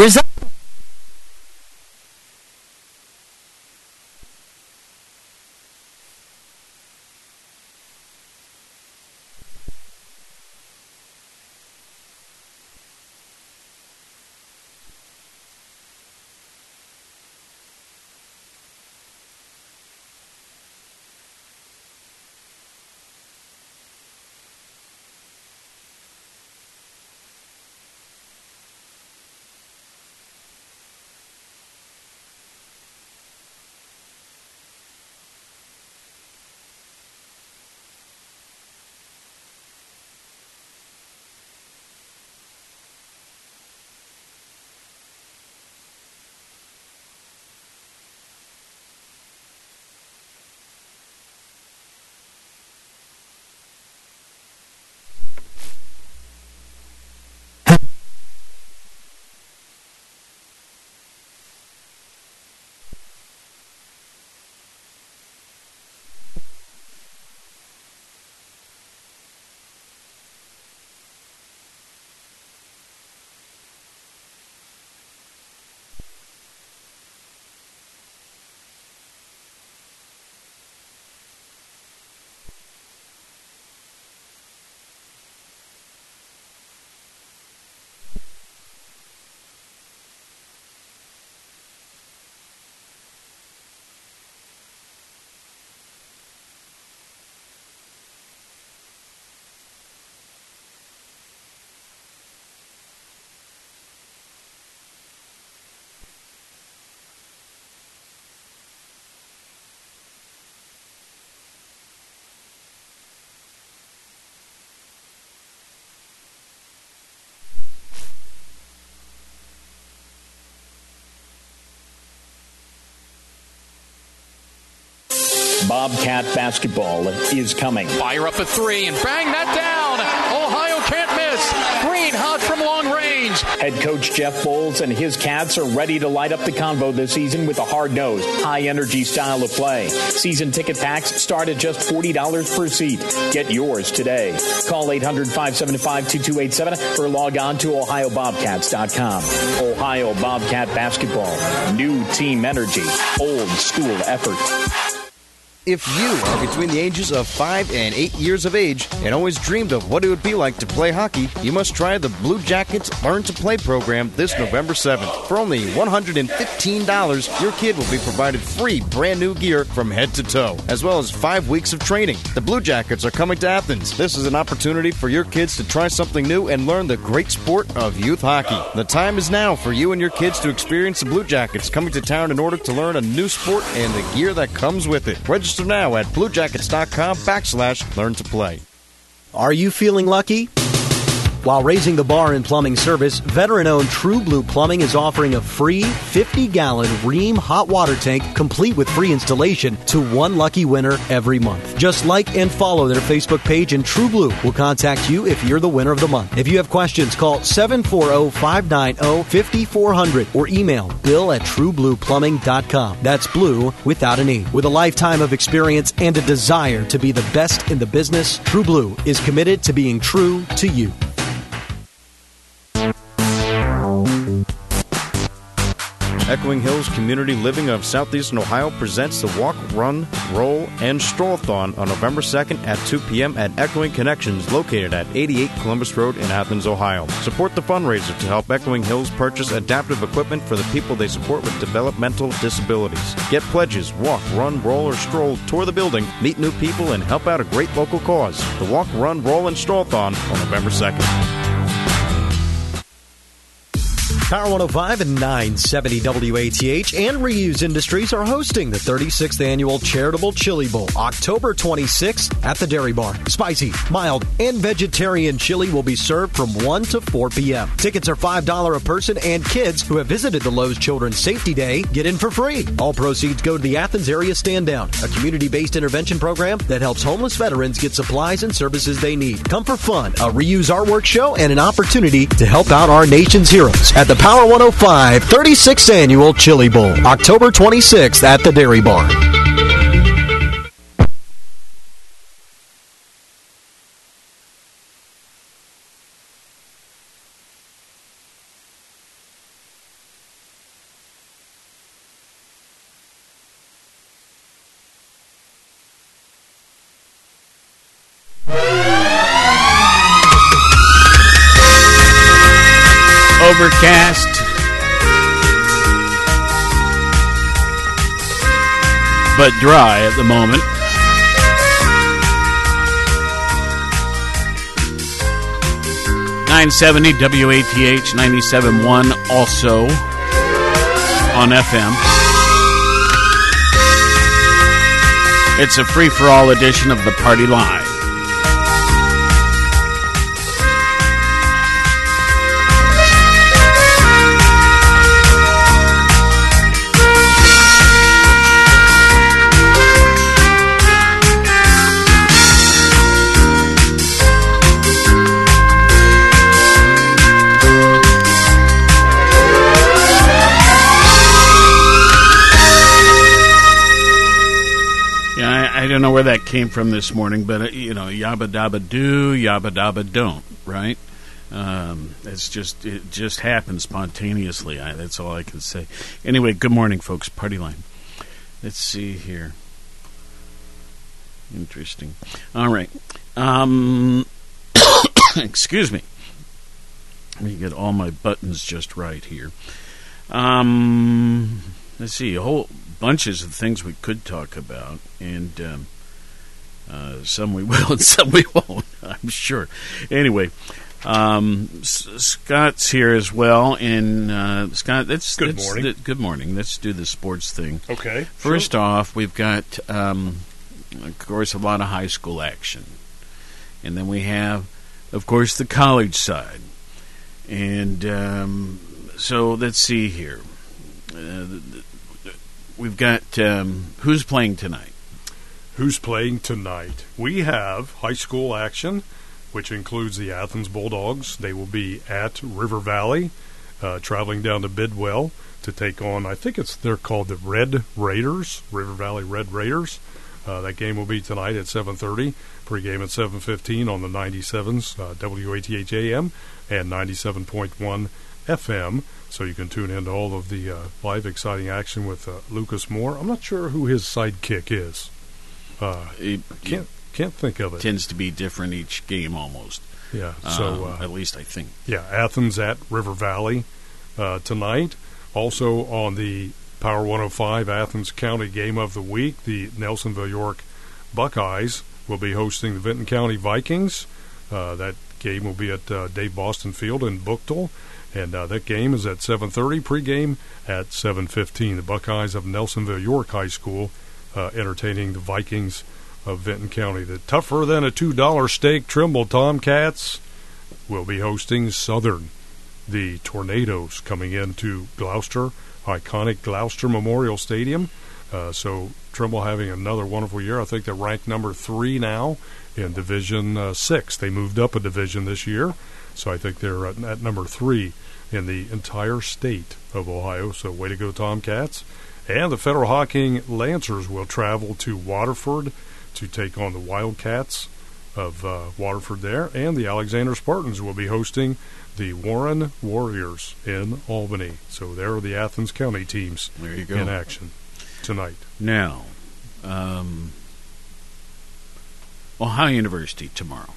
Result Bobcat basketball is coming. Fire up a three and bang that down. Ohio can't miss. Green hot from long range. Head coach Jeff Boals and his Cats are ready to light up the convo this season with a hard nosed, high energy style of play. Season ticket packs start at just $40 per seat. Get yours today. Call 800 575 2287 or log on to OhioBobcats.com. Ohio Bobcat basketball. New team energy. Old school effort. If you are between the ages of 5 and 8 years of age and always dreamed of what it would be like to play hockey, you must try the Blue Jackets Learn to Play program this November 7th. For only $115, your kid will be provided free brand new gear from head to toe, as well as 5 weeks of training. The Blue Jackets are coming to Athens. This is an opportunity for your kids to try something new and learn the great sport of youth hockey. The time is now for you and your kids to experience the Blue Jackets coming to town in order to learn a new sport and the gear that comes with it. Register now at bluejackets.com backslash learn to play. Are you feeling lucky? While raising the bar in plumbing service, veteran owned True Blue Plumbing is offering a free 50 gallon Rheem hot water tank complete with free installation to one lucky winner every month. Just like and follow their Facebook page, and True Blue will contact you if you're the winner of the month. If you have questions, call 740 590 5400 or email bill at trueblueplumbing.com. That's blue without an E. With a lifetime of experience and a desire to be the best in the business, True Blue is committed to being true to you. Echoing Hills Community Living of Southeastern Ohio presents the Walk, Run, Roll, and Strollathon on November 2nd at 2 p.m. at Echoing Connections, located at 88 Columbus Road in Athens, Ohio. Support the fundraiser to help Echoing Hills purchase adaptive equipment for the people they support with developmental disabilities. Get pledges, walk, run, roll, or stroll, tour the building, meet new people, and help out a great local cause. The Walk, Run, Roll, and Strollathon on November 2nd. Power 105 and 970 WATH and Reuse Industries are hosting the 36th annual Charitable Chili Bowl, October 26th at the Dairy Barn. Spicy, mild, and vegetarian chili will be served from 1 to 4 p.m. Tickets are $5 a person, and kids who have visited the Lowe's Children's Safety Day get in for free. All proceeds go to the Athens Area Stand Down, a community based intervention program that helps homeless veterans get supplies and services they need. Come for fun, a reuse artwork show, and an opportunity to help out our nation's heroes at the Power 105 36th Annual Chili Bowl, October 26th at the Dairy Barn. But dry at the moment. Nine seventy WATH ninety seven one also on FM. It's a free for all edition of the Party Line. Don't know where that came from this morning, but uh, you know, yabba dabba do, yabba dabba don't, right? Um, it's just it just happens spontaneously. I, that's all I can say. Anyway, good morning, folks. Party line. Let's see here. Interesting. All right. Um, excuse me. Let me get all my buttons just right here. Um, let's see. A whole bunches of things we could talk about, and um, uh, some we will and some we won't, I'm sure. Anyway, um, S- Scott's here as well, and uh, Scott, let's good let's, morning. Good morning. Let's do the sports thing. Okay. First sure. off, we've got, um, of course, a lot of high school action, and then we have, of course, the college side, and um, so let's see here. Uh, we've got um, who's playing tonight. Who's playing tonight? We have high school action, which includes the Athens Bulldogs. They will be at River Valley, uh, traveling down to Bidwell to take on. I think it's they're called the Red Raiders, River Valley Red Raiders. Uh, that game will be tonight at 7:30. Pregame at 7:15 on the 97s, uh, WATH AM and 97.1 FM so you can tune in to all of the uh, live exciting action with uh, Lucas Moore. I'm not sure who his sidekick is. Uh, it, can't can't think of it. Tends to be different each game almost. Yeah. So uh, at least I think. Yeah, Athens at River Valley uh, tonight. Also on the Power 105 Athens County Game of the Week, the Nelsonville York Buckeyes will be hosting the Vinton County Vikings. Uh, that game will be at Dave Boston Field in Bookville. And uh, that game is at 7:30. Pregame at 7:15. The Buckeyes of Nelsonville York High School uh, entertaining the Vikings of Vinton County. The tougher than a two dollar steak Trimble Tomcats will be hosting Southern. The Tornadoes coming into Glouster, iconic Glouster Memorial Stadium. Uh, so Trimble having another wonderful year. I think they're ranked number three now in Division uh, Six. They moved up a division this year. So I think they're at, at number three in the entire state of Ohio. So way to go, Tomcats. And the Federal Hocking Lancers will travel to Waterford to take on the Wildcats of uh, Waterford there. And the Alexander Spartans will be hosting the Warren Warriors in Albany. So there are the Athens County teams there you go. in action tonight. Now, um, Ohio University tomorrow.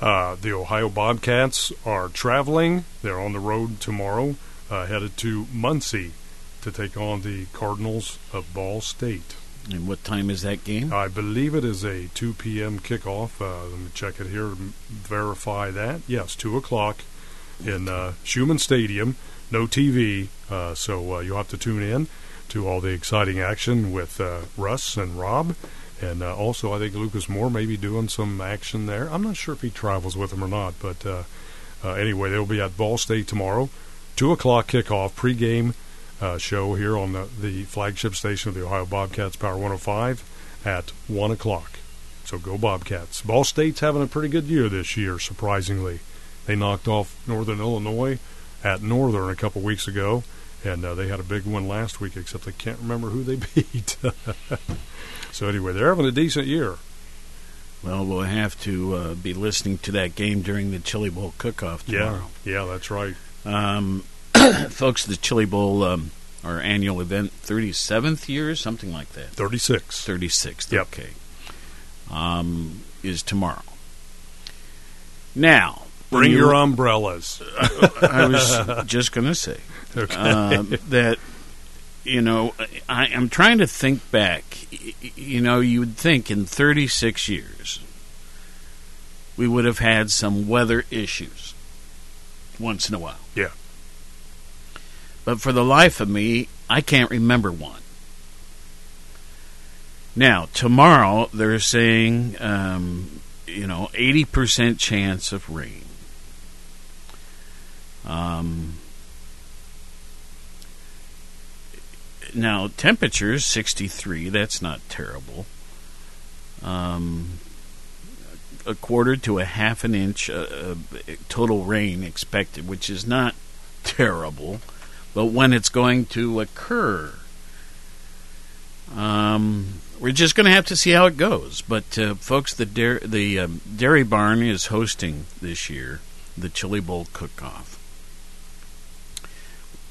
Uh, the Ohio Bobcats are traveling. They're on the road tomorrow, uh, headed to Muncie to take on the Cardinals of Ball State. And what time is that game? I believe it is a 2 p.m. kickoff. Uh, let me check it here verify that. Yes, 2 o'clock in uh, Scheumann Stadium. No TV, uh, so uh, you'll have to tune in to all the exciting action with uh, Russ and Rob. And uh, also, I think Lucas Moore may be doing some action there. I'm not sure if he travels with them or not, but uh, uh, anyway, they'll be at Ball State tomorrow. 2 o'clock kickoff, pregame uh, show here on the, the flagship station of the Ohio Bobcats Power 105 at 1 o'clock. So go Bobcats. Ball State's having a pretty good year this year, surprisingly. They knocked off Northern Illinois at Northern a couple weeks ago, and uh, they had a big one last week, except I can't remember who they beat. So anyway, they're having a decent year. Well, we'll have to uh, be listening to that game during the Chili Bowl cook-off tomorrow. Yeah, yeah, that's right. Um, folks, the Chili Bowl, um, our annual event, 37th year, something like that. 36. 36th, yep. okay. Um, is tomorrow. Now, Bring you- your umbrellas. I was just going to say Okay. um, that you know I, I'm trying to think back. You know, you would think in 36 years we would have had some weather issues once in a while. Yeah. But for the life of me, I can't remember one. Now, tomorrow they're saying, um, you know, 80% chance of rain. Um, now, temperatures 63, that's not terrible. Um, a quarter to a half an inch uh, uh, total rain expected, which is not terrible, but when it's going to occur, um, we're just going to have to see how it goes. But uh, folks, the the um, Dairy Barn is hosting this year the Chili Bowl Cook-Off.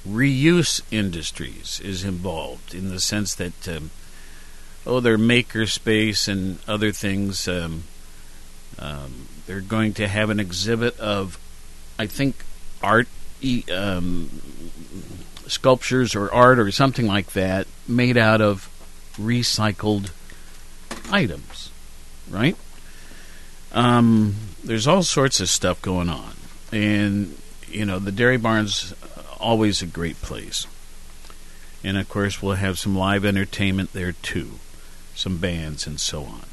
Reuse Industries is involved in the sense that um, oh, their maker space and other things. Um, um, they're going to have an exhibit of, I think, art, um, sculptures or art or something like that made out of recycled items, right? Um, there's all sorts of stuff going on, and you know the Dairy Barn's always a great place, and of course we'll have some live entertainment there too, some bands and so on.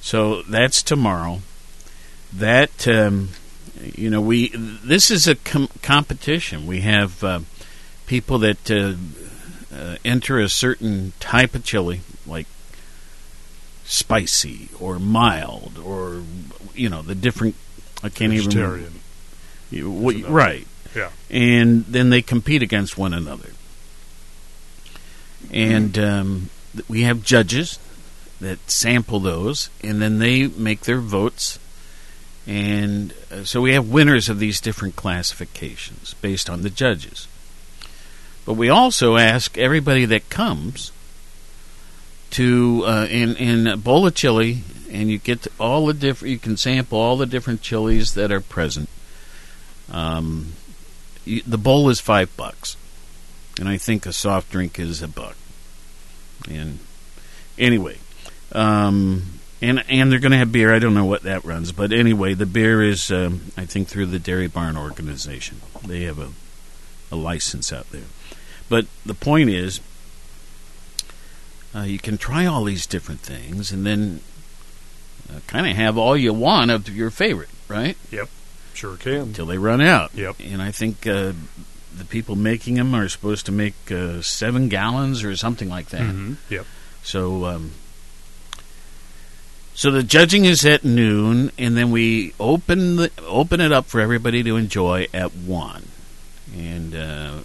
So that's tomorrow. That um, you know we this is a com- competition. We have uh, people that uh, uh, enter a certain type of chili, like spicy or mild, or you know the different. I can't even Vegetarian. you- what- right, Yeah. and then they compete against one another. And um, we have judges that sample those, and then they make their votes. And uh, so we have winners of these different classifications based on the judges. But we also ask everybody that comes to uh, in in a bowl of chili, and you get all the different. You can sample all the different chilies that are present. Um, the bowl is five bucks, and I think a soft drink is a buck. And anyway, um, and and they're going to have beer. I don't know what that runs, but anyway, the beer is um, I think through the Dairy Barn organization. They have a a license out there. But the point is, uh, you can try all these different things, and then uh, kind of have all you want of your favorite, right? Sure can. Until they run out. Yep. And I think uh, the people making them are supposed to make uh, seven gallons or something like that. hmm Yep. So, um, so the judging is at noon, and then we open the open it up for everybody to enjoy at one. And uh,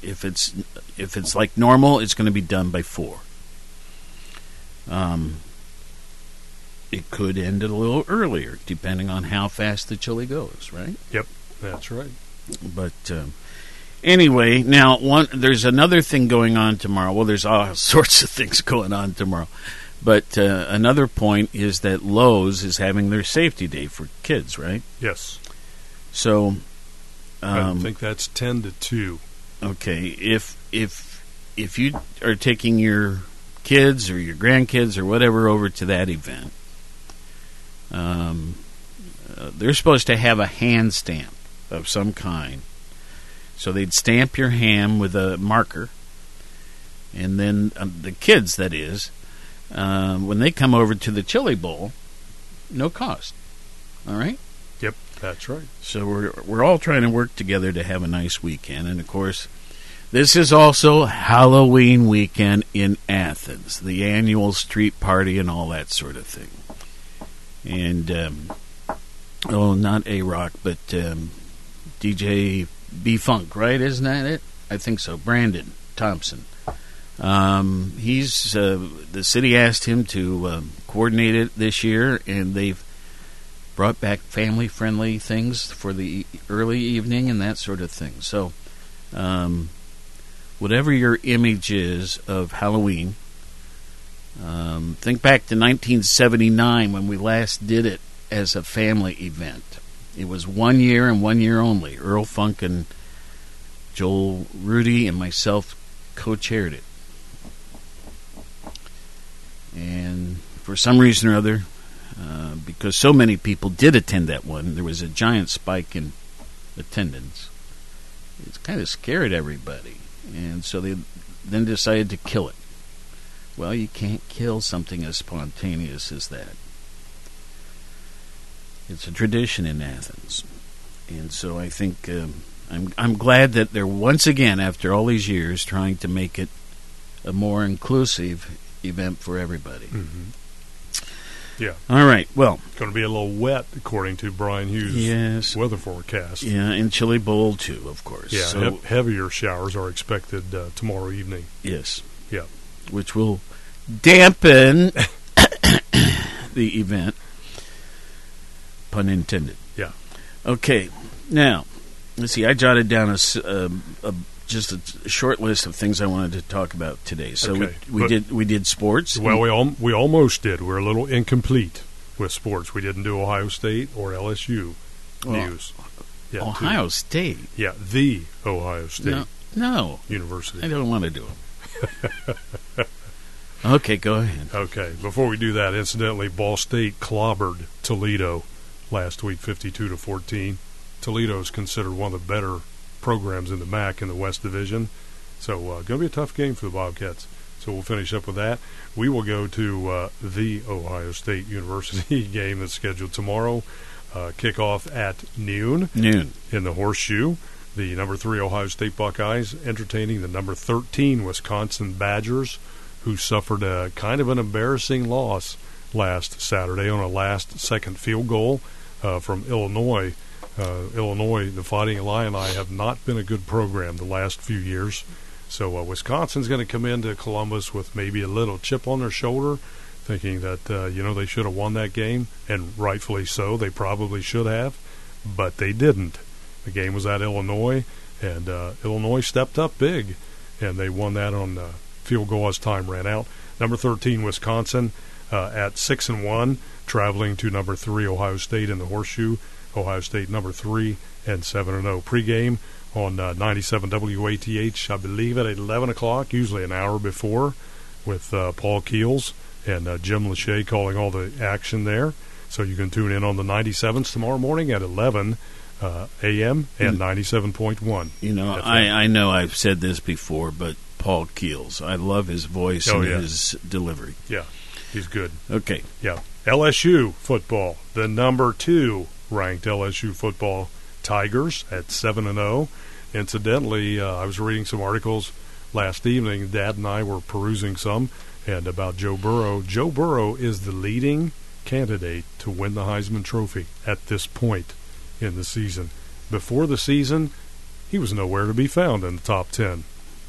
if it's if it's like normal, it's going to be done by four. Um, it could end a little earlier, depending on how fast the chili goes. Right. Yep, that's right. But um, anyway, now one there's another thing going on tomorrow. Well, there's all sorts of things going on tomorrow. But uh, another point is that Lowe's is having their safety day for kids, right? Yes. So, I um, think that's 10 to 2. okay, if if if you are taking your kids or your grandkids or whatever over to that event, um, uh, they're supposed to have a hand stamp of some kind. So they'd stamp your ham with a marker, and then um, the kids, that is, um, when they come over to the chili bowl, no cost. All right. Yep. That's right. So we're we're all trying to work together to have a nice weekend, and of course, this is also Halloween weekend in Athens, the annual street party and all that sort of thing. And um, oh, not A Rock, but um, DJ B Funk, right? Isn't that it? I think so. Brandon Thompson. Um, he's uh, the city asked him to um, coordinate it this year, and they've brought back family friendly things for the early evening and that sort of thing. So, um, whatever your image is of Halloween, um, think back to 1979 when we last did it as a family event. It was one year and one year only. Earl Funk and Joel Rudy and myself co-chaired it. And for some reason or other, uh, because so many people did attend that one, there was a giant spike in attendance. It kind of scared everybody, and so they then decided to kill it. Well, you can't kill something as spontaneous as that. It's a tradition in Athens, and so I think um, I'm I'm glad that they're once again, after all these years, trying to make it a more inclusive event for everybody. Mm-hmm. Yeah. All right. Well, it's Going to be a little wet, according to Brian Hughes' yes, weather forecast. yeah, and Chili Bowl too, of course. Yeah, So he- heavier showers are expected uh, tomorrow evening. yes, Yeah. Which will dampen the event. Pun intended. Yeah. Okay. Now, let's see. I jotted down a, um, a- just a, short list of things I wanted to talk about today. So Okay, we, we did we did sports. Well, we al- we almost did. We're a little incomplete with sports. We didn't do Ohio State or LSU Well, news. Yeah, Ohio State. Yeah, the Ohio State No, no, University. I don't want to do them. okay, go ahead. Okay, before we do that, incidentally, Ball State clobbered Toledo last week, fifty-two to fourteen. Toledo is considered one of the better programs in the MAC in the West Division, so uh, going to be a tough game for the Bobcats. So we'll finish up with that. We will go to uh, the Ohio State University game that's scheduled tomorrow. Uh, kickoff at noon Noon. in the horseshoe. The number three Ohio State Buckeyes entertaining the number 13 Wisconsin Badgers, who suffered a kind of an embarrassing loss last Saturday on a last second field goal uh, from Illinois. Uh, Illinois, the Fighting Illini, have not been a good program the last few years. So uh, Wisconsin's going to come into Columbus with maybe a little chip on their shoulder, thinking that uh, you know they should have won that game, and rightfully so. They probably should have, but they didn't. The game was at Illinois, and uh, Illinois stepped up big, and they won that on uh, field goal as time ran out. Number 13, Wisconsin, uh, at six and one, traveling to number three, Ohio State in the horseshoe. Ohio State number three and seven and zero pregame on uh, 97 WATH, I believe at 11 o'clock, usually an hour before, with uh, Paul Keels and uh, Jim Lachey calling all the action there. So you can tune in on the 97s tomorrow morning at 11 uh, a.m. and 97.1. You know, I. I know I've said this before, but Paul Keels, I love his voice Oh, and yeah. his delivery. Yeah, he's good. Okay, Yeah. LSU football, the number two ranked LSU football Tigers at 7 and 0. Incidentally, uh, I was reading some articles last evening. Dad and I were perusing some, and about Joe Burrow. Joe Burrow is the leading candidate to win the Heisman Trophy at this point in the season. Before the season, he was nowhere to be found in the top 10.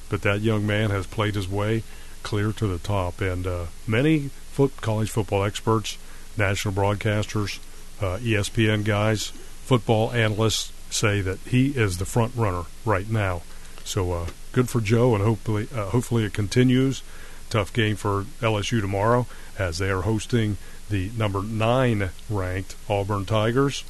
But that young man has played his way clear to the top, and uh, many foot college football experts, national broadcasters, uh, ESPN guys, football analysts say that he is the front runner right now. So uh, good for Joe, and hopefully, uh, hopefully it continues. Tough game for LSU tomorrow as they are hosting the number nine ranked Auburn Tigers.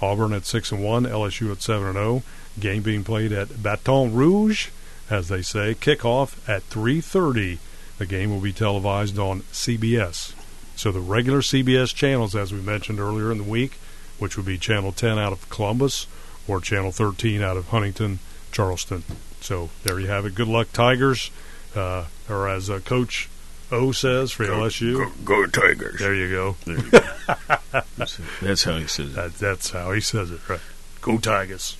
Auburn at six and one, LSU at seven and zero. Game being played at Baton Rouge, as they say. Kickoff at three thirty. The game will be televised on CBS. So the regular CBS channels, as we mentioned earlier in the week, which would be Channel 10 out of Columbus or Channel 13 out of Huntington, Charleston. So there you have it. Good luck, Tigers. Uh, or as uh, Coach O says for LSU. go Tigers. There you go. That's how he says it. That, that's how he says it, right? Go Tigers.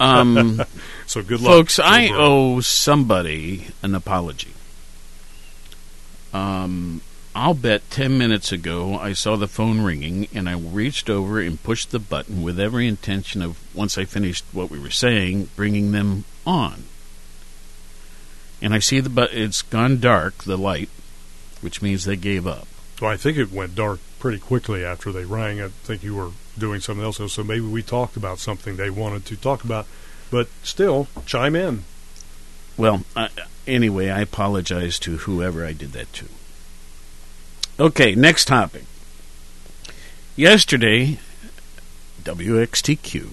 Um, So good luck, folks, Joe I Burrow. owe somebody an apology. Um, I'll bet 10 minutes ago I saw the phone ringing and I reached over and pushed the button with every intention of, once I finished what we were saying, bringing them on. And I see the but it's gone dark, the light, which means they gave up. Well, I think it went dark pretty quickly after they rang. I think you were doing something else, so maybe we talked about something they wanted to talk about. But still, chime in. Well, anyway, I apologize to whoever I did that to. Okay, next topic. Yesterday, WXTQ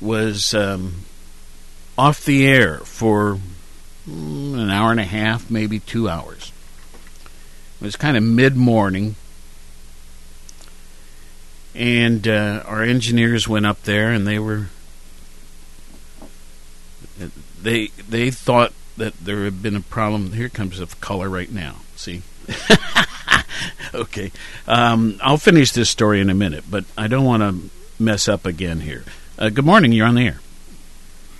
was um, off the air for mm, an hour and a half, maybe two hours. It was kind of mid morning. And uh, our engineers went up there and they were. They they thought that there had been a problem. Here comes the color right now. See? okay. Um, I'll finish this story in a minute, but I don't want to mess up again here. Uh, good morning. You're on the air.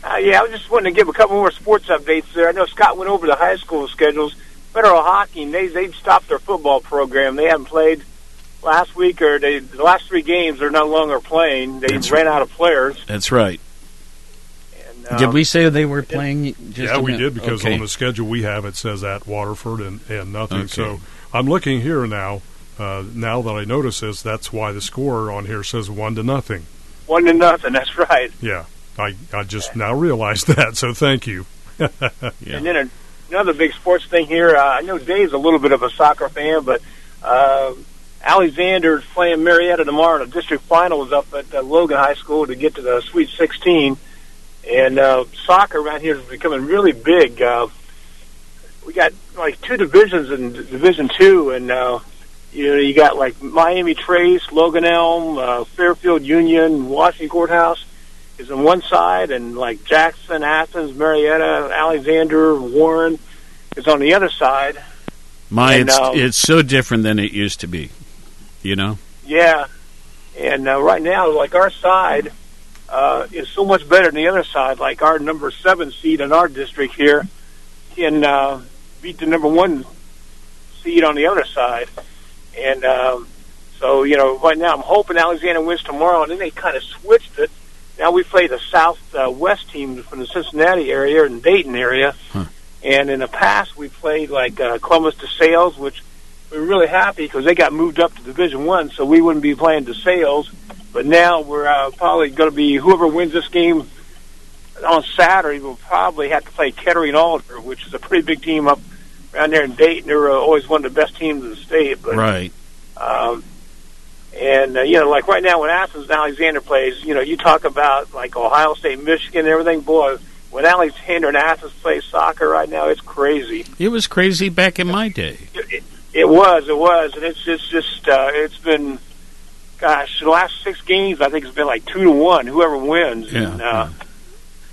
Uh, yeah, I was just wanting to give a couple more sports updates there. I know Scott went over the high school schedules. Federal Hocking, they they've stopped their football program. They haven't played last week, or they the last three games they're no longer playing. They That's ran right. out of players. That's right. And, um, did we say they were playing? Just yeah, we minute? did because okay. on the schedule we have it says at Waterford and, and nothing. Okay. So I'm looking here now. Uh, now that I notice this, that's why the score on here says one to nothing. one to nothing. That's right. Yeah, I I just now realized that. So thank you. Yeah. And then another big sports thing here. Uh, I know Dave's a little bit of a soccer fan, but uh, Alexander's playing Marietta tomorrow. In the district finals up at uh, Logan High School to get to the Sweet 16. And uh, soccer around here is becoming really big. Uh, we got like two divisions in Division Two, and uh, you know you got like Miami Trace, Logan Elm, uh, Fairfield Union, Washington Courthouse is on one side, and like Jackson, Athens, Marietta, Alexander, Warren is on the other side. My, and, it's, um, it's so different than it used to be. You know? Yeah, and uh, right now, like our side uh, is so much better than the other side. Like our number seven seed in our district here can uh, beat the number one seed on the other side, and um, so you know, right now I'm hoping Alexander wins tomorrow, and then they kind of switched it. Now we play the south uh, west team from the Cincinnati area and Dayton area, Huh. and in the past we played like uh, Columbus DeSales, which we were really happy because they got moved up to Division One, so we wouldn't be playing DeSales. But now we're uh, probably going to be whoever wins this game on Saturday will probably have to play Kettering Alter, which is a pretty big team up around there in Dayton. They're uh, always one of the best teams in the state. But Right. um, and uh, you know, like right now when Athens and Alexander plays, you know, you talk about like Ohio State, Michigan, and everything. Boy, when Alexander and Athens play soccer right now, it's crazy. It was crazy back in my day. It, it, it was, it was, and it's it's just uh, it's been, gosh, the last six games I think it's been like two to one, whoever wins. Yeah, and, uh,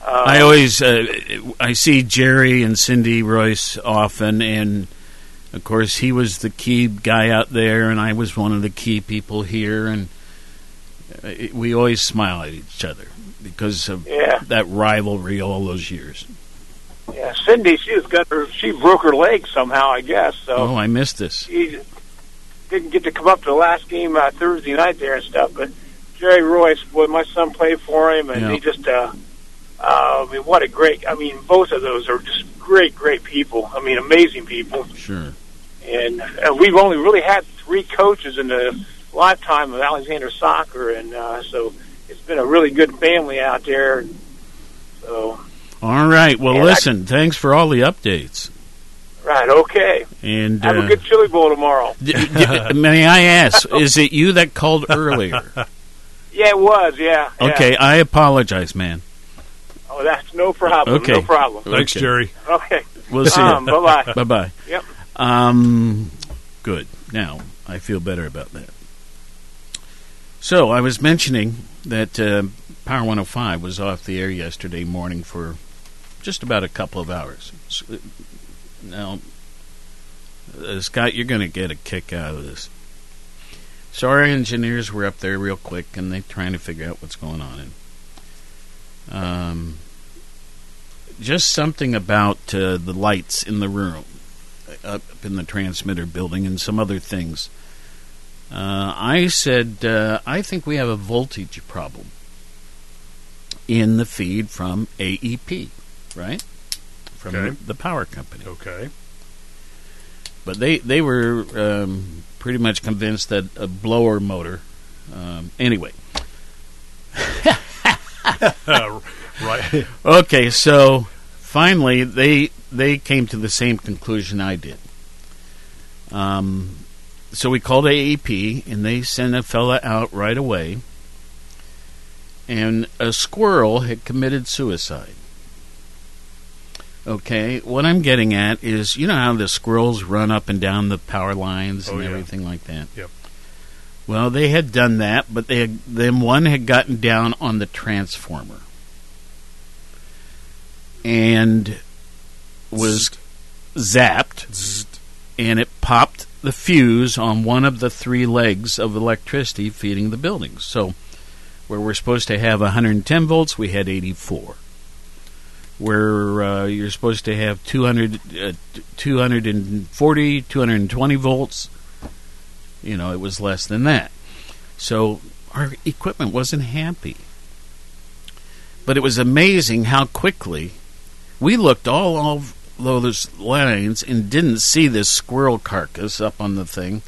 uh, I always uh, I see Jerry and Cindy Royce often, and of course he was the key guy out there, and I was one of the key people here, and uh, we always smile at each other because of Yeah. that rivalry all those years. yeah, Cindy, she was got her, she broke her leg somehow, I guess. So Oh, I missed this. he didn't get to come up to the last game uh, Thursday night there and stuff. But Jerry Royce, boy, my son played for him, and Yeah. he just, uh, uh, I mean, what a great! I mean, both of those are just great, great people. I mean, amazing people. Sure. And uh, we've only really had three coaches in the lifetime of Alexander soccer, and uh, so it's been a really good family out there. So, All right. Well, And I- listen. thanks for all the updates. right, okay. And Have uh, a good chili bowl tomorrow. d- d- may I ask, is it you that called earlier? Yeah, it was. Yeah. yeah. Okay, I apologize, man. Oh, that's no problem. Okay. No problem. Thanks, Okay. Jerry. Okay. We'll see. Um, you. bye-bye. Bye bye. Yep. Um, good. Now I feel better about that. So I was mentioning that uh, Power 105 was off the air yesterday morning for just about a couple of hours. S- uh, Now, uh, Scott, you're going to get a kick out of this. So our engineers were up there real quick, and they're trying to figure out what's going on. And um, just something about uh, the lights in the room, up in the transmitter building, and some other things. Uh, I said, uh, I think we have a voltage problem in the feed from AEP, right? From Okay. the, the power company. Okay. But they they were um, pretty much convinced that a blower motor. Um, anyway, right. okay, so finally they they came to the same conclusion I did. Um, so we called AEP, and they sent a fella out right away. And a squirrel had committed suicide. Okay, what I'm getting at is, you know how the squirrels run up and down the power lines and Oh, yeah. everything like that. Yep. Well, they had done that, but they had, then one had gotten down on the transformer and was zapped, Zzzt. and it popped the fuse on one of the three legs of electricity feeding the buildings. So, where we're supposed to have 110 volts, we had 84. Where uh, you're supposed to have 200, uh, 240, 220 volts, you know, it was less than that. So our equipment wasn't happy. But it was amazing how quickly we looked all of those lines and didn't see this squirrel carcass up on the thing.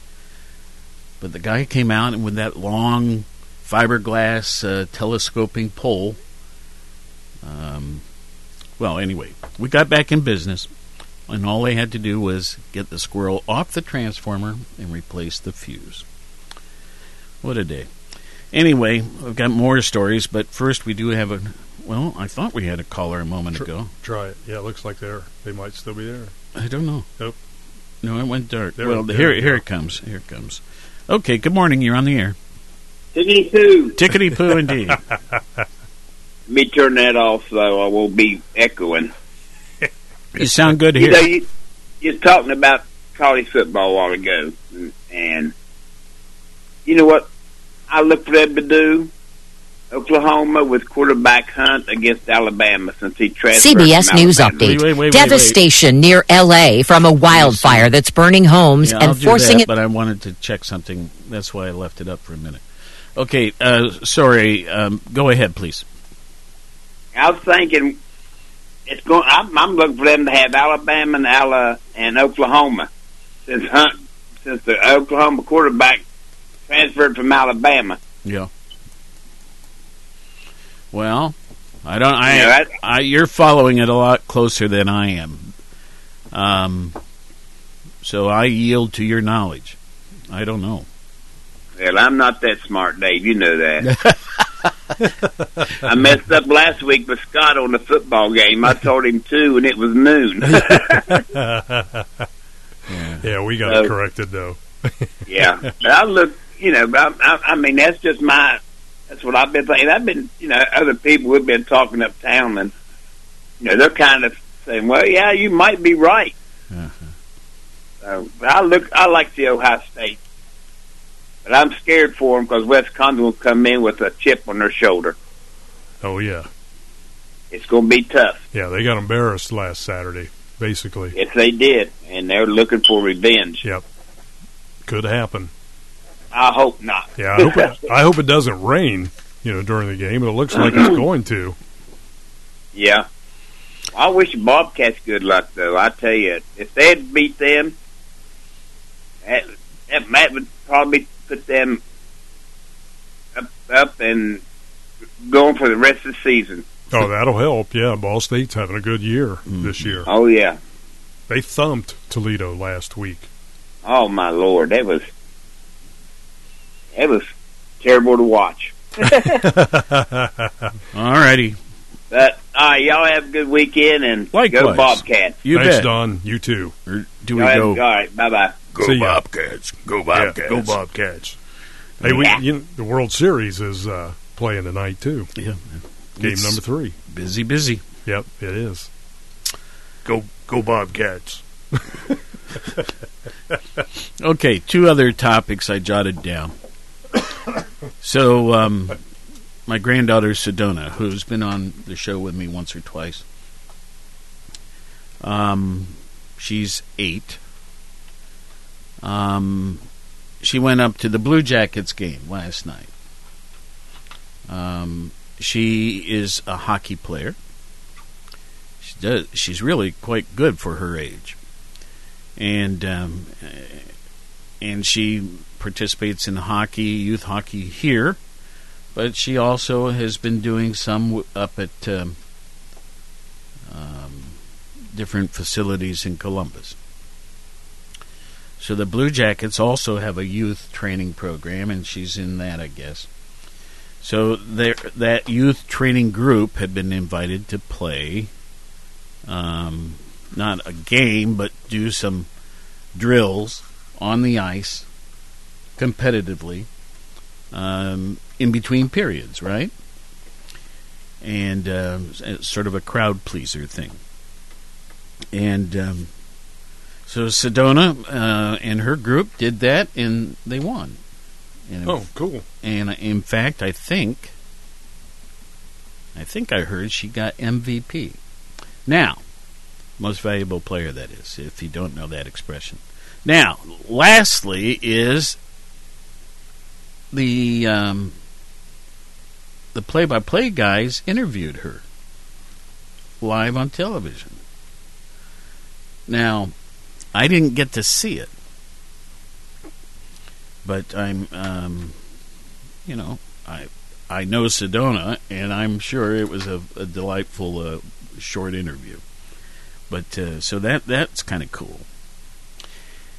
But the guy came out and with that long fiberglass uh, telescoping pole. Um, well, anyway, we got back in business, and all they had to do was get the squirrel off the transformer and replace the fuse. What a day. Anyway, I've got more stories, but first we do have a. Well, I thought we had a caller a moment Tr- ago. Try it. Yeah, it looks like they're they might still be there. I don't know. Nope. No, it went dark. There- well, there here, here it comes. Here it comes. Okay. Good morning. You're on the air. Tickety poo. Tickety poo, indeed. Let me turn that off so I won't be echoing. You sound good You know, here. you, you're talking about college football a while ago, and, and you know what? I looked for them to do. Oklahoma with quarterback Hurts against Alabama since he transferred. CBS from News Alabama. update. Wait, wait, wait, wait, Devastation near LA from a wildfire that's burning homes Yeah, I'll and do forcing that, it. but I wanted to check something. That's why I left it up for a minute. Okay. Uh, sorry. Um, go ahead, please. I was thinking it's going. I'm, I'm looking for them to have Alabama and Ala and Oklahoma since Hurts since the Oklahoma quarterback transferred from Alabama. Yeah. Well, I don't. I, Yeah, that- I. You're following it a lot closer than I am. Um. So I yield to your knowledge. I don't know. Well, I'm not that smart, Dave. You know that. I messed up last week with Scott on the football game. I told him two, and it was noon. Yeah, we got Uh, it corrected though. yeah, but I look. You know, I, I, I mean, that's just my. That's what I've been thinking. I've been, you know, other people we've been talking uptown, and you know, they're kind of saying, "Well, yeah, you might be right." Uh-huh. So, but I look. I like the Ohio State, but I'm scared for them because Wisconsin will come in with a chip on their shoulder. Oh yeah, It's going to be tough. yeah. They got embarrassed last Saturday. Basically, Yes, they did, and they're looking for revenge. yep. Could happen. I hope not. Yeah, I hope it, I hope it doesn't rain. You know, during the game, but it looks like it's going to. yeah. I wish the Bobcats good luck, though. I tell you, if they had beat them, that, that, that would probably put them up, up and going for the rest of the season. Oh, that'll help. Yeah, Ball State's having a good year mm-hmm. this year. Oh yeah. They thumped Toledo last week. Oh my lord, that was that was terrible to watch. All righty. But all right, y'all have a good weekend and go Bobcats. You Thanks, bet. Don. You too. Or do we Y'all have- go? all right, bye bye. Go See ya. Bobcats. Go Yeah, Bobcats. go Bobcats. Hey, we you know, the World Series is uh, playing tonight too. Yeah. Game It's number three. Busy, busy. Yep, it is. Go go Bobcats. Okay, two other topics I jotted down. So, um, my granddaughter Sedona, who's been on the show with me once or twice, um, she's eight. Um, she went up to the Blue Jackets game last night. Um, she is a hockey player. She does. She's really quite good for her age, and um, and she participates in hockey, youth hockey here, but she also has been doing some up at um, um, different facilities in Columbus. So the Blue Jackets also have a youth training program, and she's in that, I guess. So that youth training group had been invited to play, um, not a game, but do some drills on the ice competitively um, in between periods, right? And uh, sort of a crowd pleaser thing. And um, so Sedona uh, and her group did that, and they won. And oh, cool! And in fact, I think, I think I heard she got MVP. Now, most valuable player, that is, if you don't know that expression. Now, lastly, is the um, the play-by-play guys interviewed her live on television. Now, I didn't get to see it, but I'm, um, you know, I I know Sedona, and I'm sure it was a, a delightful uh, short interview. But uh, so that that's kind of cool.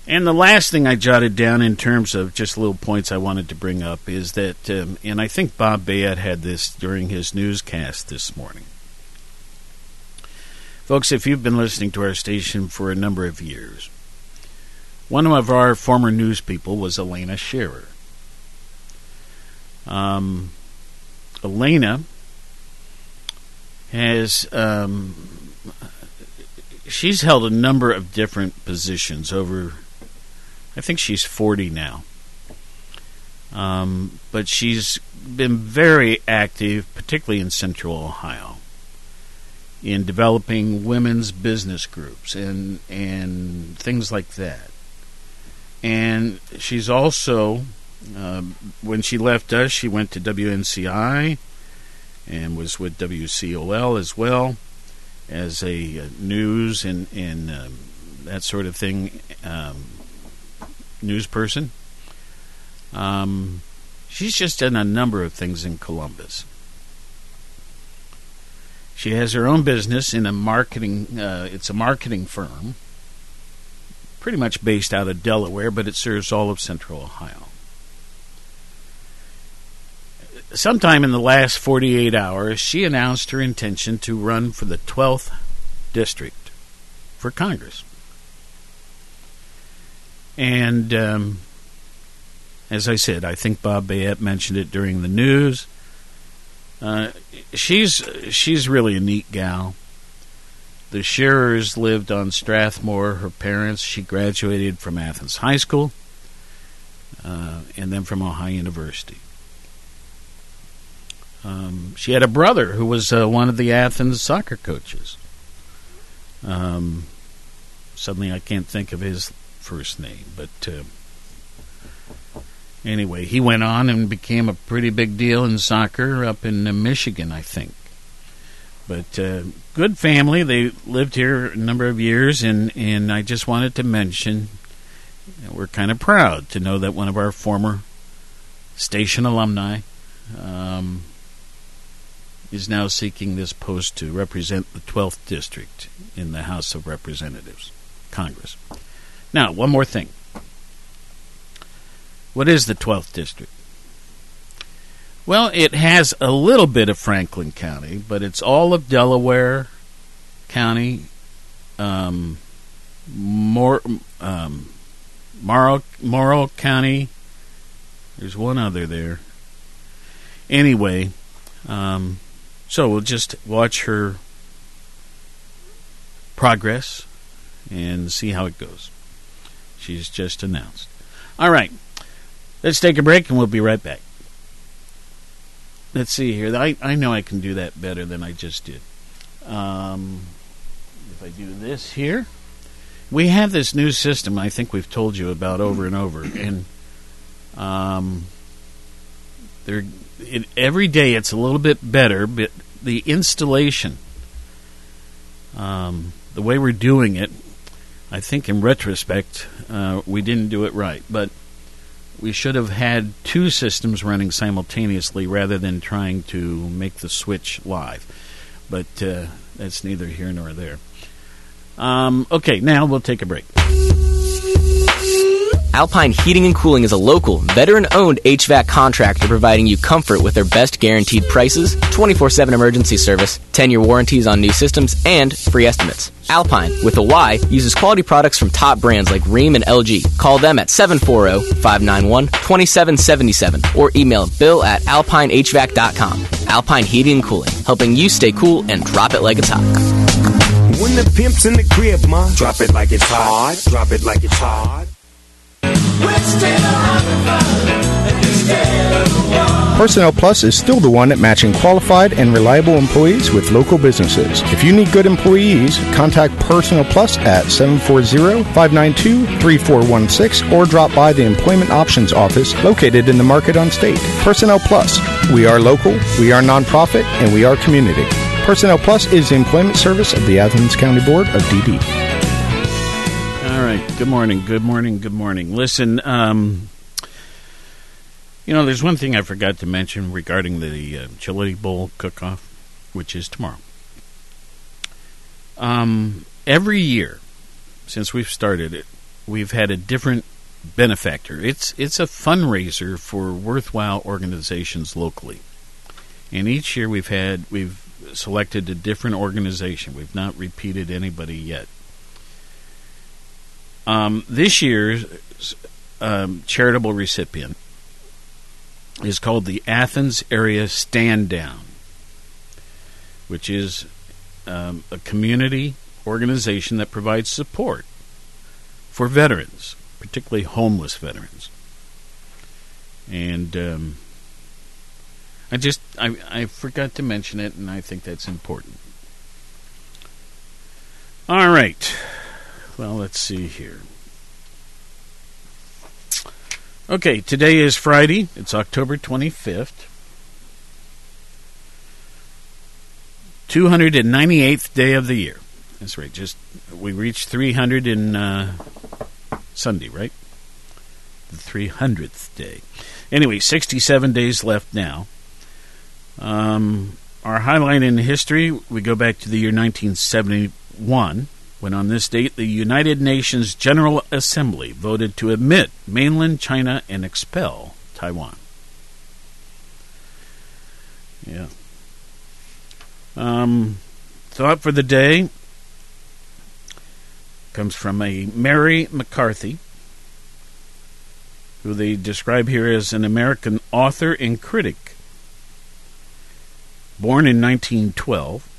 And the last thing I jotted down in terms of just little points I wanted to bring up is that, um, and I think Bob Bayette had this during his newscast this morning. Folks, if you've been listening to our station for a number of years, one of our former news people was Alaina Shearer. Um, Alaina has um, she's held a number of different positions over. I think she's forty now, um, but she's been very active, particularly in Central Ohio in developing women's business groups and and things like that. And she's also, uh, when she left us, she went to WNCI and was with WCOL as well as a uh, news and and um, that sort of thing um, news person. Um, she's just done a number of things in Columbus. She has her own business in a marketing. Uh, it's a marketing firm, pretty much based out of Delaware, but it serves all of Central Ohio. Sometime in the last 48 hours, she announced her intention to run for the 12th district for Congress. And um, as I said, I think Bob Bayette mentioned it during the news. Uh, she's she's really a neat gal. The Shearers lived on Strathmore. Her parents. She graduated from Athens High School, uh, and then from Ohio University. Um, she had a brother who was uh, one of the Athens soccer coaches. Um, suddenly, I can't think of his first name, but uh, anyway, he went on and became a pretty big deal in soccer up in uh, Michigan, I think. But uh, good family. They lived here a number of years, and, and I just wanted to mention we're kind of proud to know that one of our former station alumni um, is now seeking this post to represent the 12th District in the House of Representatives, Congress. Now, one more thing. What is the 12th District? Well, it has a little bit of Franklin County, but it's all of Delaware County, um, Mor- um, Morrow, Morrow County. There's one other there. Anyway, um, so we'll just watch her progress and see how it goes. She's just announced. All right. Let's take a break and we'll be right back. Let's see here. I, I know I can do that better than I just did. Um, if I do this here, we have this new system I think we've told you about over and over. And um, there, it, every day it's a little bit better, but the installation, um, the way we're doing it, I think in retrospect, uh, we didn't do it right. But we should have had two systems running simultaneously rather than trying to make the switch live. But uh, that's neither here nor there. Um, okay, now we'll take a break. Alpine Heating and Cooling is a local, veteran owned HVAC contractor providing you comfort with their best guaranteed prices, 24 7 emergency service, 10 year warranties on new systems, and free estimates. Alpine, with a Y, uses quality products from top brands like Rheem and LG. Call them at 740 591 2777 or email bill at alpinehvac.com. Alpine Heating and Cooling, helping you stay cool and drop it like it's hot. When the pimp's in the crib, ma, drop it like it's hot. Drop it like it's hot. Personnel Plus is still the one at matching qualified and reliable employees with local businesses. If you need good employees, contact Personnel Plus at 740-592-3416 or drop by the Employment Options office located in the Market on State. Personnel Plus. We are local, we are nonprofit, and we are community. Personnel Plus is the employment service of the Athens County Board of DD. Right. Good morning. Good morning. Good morning. Listen, um, you know, there's one thing I forgot to mention regarding the uh, Chili Bowl cook-off, which is tomorrow. Um, every year since we've started it, we've had a different benefactor. It's it's a fundraiser for worthwhile organizations locally, and each year we've had we've selected a different organization. We've not repeated anybody yet. Um, this year's um, charitable recipient is called the Athens Area Stand Down, which is um, a community organization that provides support for veterans, particularly homeless veterans. And um, I just I, I forgot to mention it, and I think that's important. All right. Well, let's see here. Okay, today is Friday. It's October 25th. 298th day of the year. That's right. Just we reached 300 in uh, Sunday, right? The 300th day. Anyway, 67 days left now. Um, our highlight in history, we go back to the year 1971, when on this date the United Nations General Assembly voted to admit mainland China and expel Taiwan. Yeah. Um, thought for the day comes from a Mary McCarthy, who they describe here as an American author and critic. Born in 1912,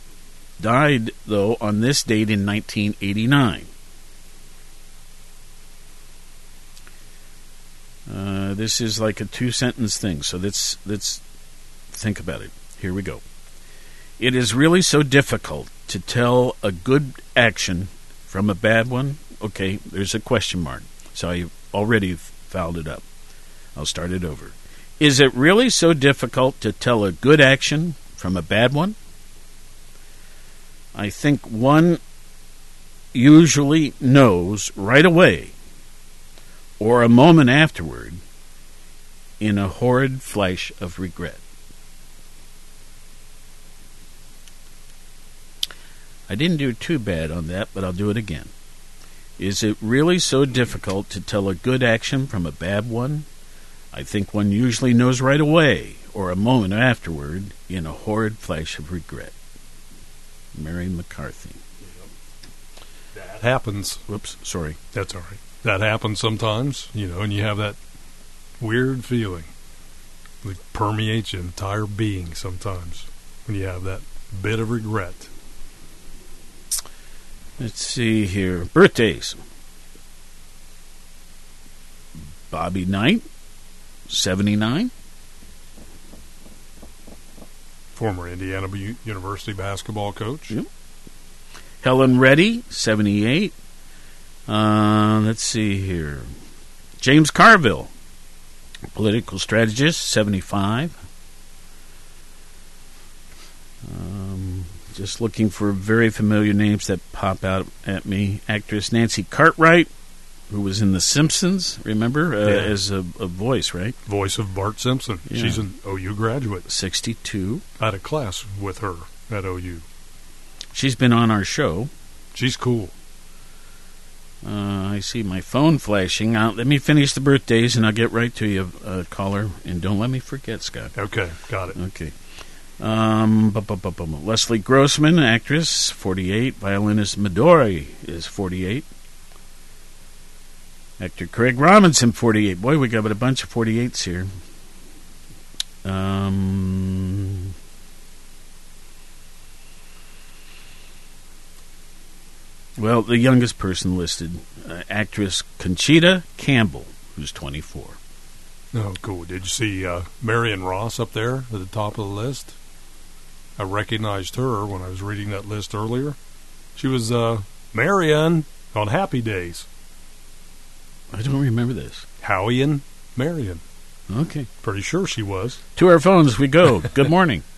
died, though, on this date in 1989. Uh, this is like a two sentence thing, so let's, let's think about it. Here we go. It is really so difficult to tell a good action from a bad one. Okay, there's a question mark, so I already fouled it up. I'll start it over. Is it really so difficult to tell a good action from a bad one? I think one usually knows right away or a moment afterward in a horrid flash of regret. I didn't do too bad on that, but I'll do it again. Is it really so difficult to tell a good action from a bad one? I think one usually knows right away, or a moment afterward, in a horrid flash of regret. Mary McCarthy. That happens. Whoops, sorry. That's all right. That happens sometimes, you know, and you have that weird feeling that permeates your entire being sometimes when you have that bit of regret. Let's see here. Birthdays. Bobby Knight, 79. Former Indiana Bu- University basketball coach. Yep. Helen Reddy, 78. Uh, let's see here. James Carville, political strategist, 75. Um, just looking for very familiar names that pop out at me. Actress Nancy Cartwright, who was in The Simpsons, remember? Uh, Yeah. As a, a voice, right? Voice of Bart Simpson. Yeah. She's an OU graduate. 62. I had a class with her at OU. She's been on our show. She's cool. Uh, I see my phone flashing. Uh, let me finish the birthdays, and I'll get right to you, uh, caller. And don't let me forget, Scott. Okay, got it. Okay. Um, bu- bu- bu- bu- bu- Leslie Grossman, actress, 48. Violinist Midori is 48. Actor Craig Robinson, 48. Boy, we got a bunch of 48s here. Um, well, the youngest person listed, uh, actress Conchita Campbell, who's 24. Oh, cool. Did you see uh, Marion Ross up there at the top of the list? I recognized her when I was reading that list earlier. She was uh, Marion on Happy Days. I don't remember this. Howie and Marion. Okay. Pretty sure she was. To our phones we go. Good morning.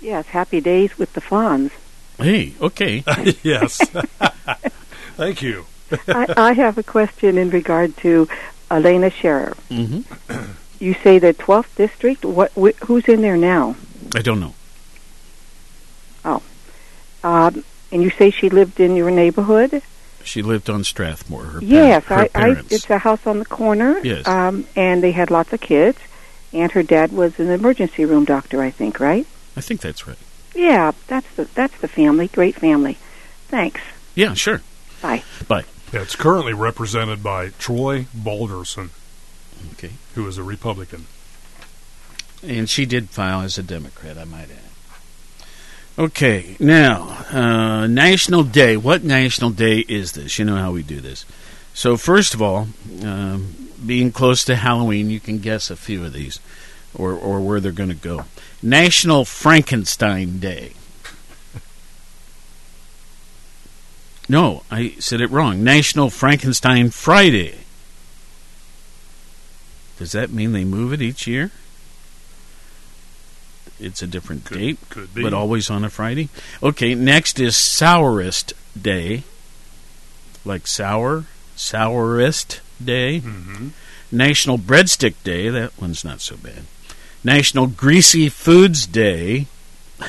Yes, happy days with the Fonz. Hey, okay. yes. Thank you. I, I have a question in regard to Alaina Shearer. hmm You say the 12th district. What? Wh- who's in there now? I don't know. Oh, um, and you say she lived in your neighborhood. She lived on Strathmore. Her, pa- yes, her I, I. It's a house on the corner. Yes. Um, and they had lots of kids, and her dad was an emergency room doctor. I think, right? I think that's right. Yeah, that's the that's the family. Great family. Thanks. Yeah, sure. Bye. Bye. Yeah, it's currently represented by Troy Balderson, Okay. who is a Republican. And she did file as a Democrat, I might add. Okay, now, uh, National Day. What National Day is this? You know how we do this. So, first of all, um, being close to Halloween, you can guess a few of these or, or where they're going to go. National Frankenstein Day. No, I said it wrong. National Frankenstein Friday. Does that mean they move it each year? It's a different date, could be. but always on a Friday. Okay, next is Sourest Day, like sour, Sourest Day. Mm-hmm. National Breadstick Day. That one's not so bad. National Greasy Foods Day.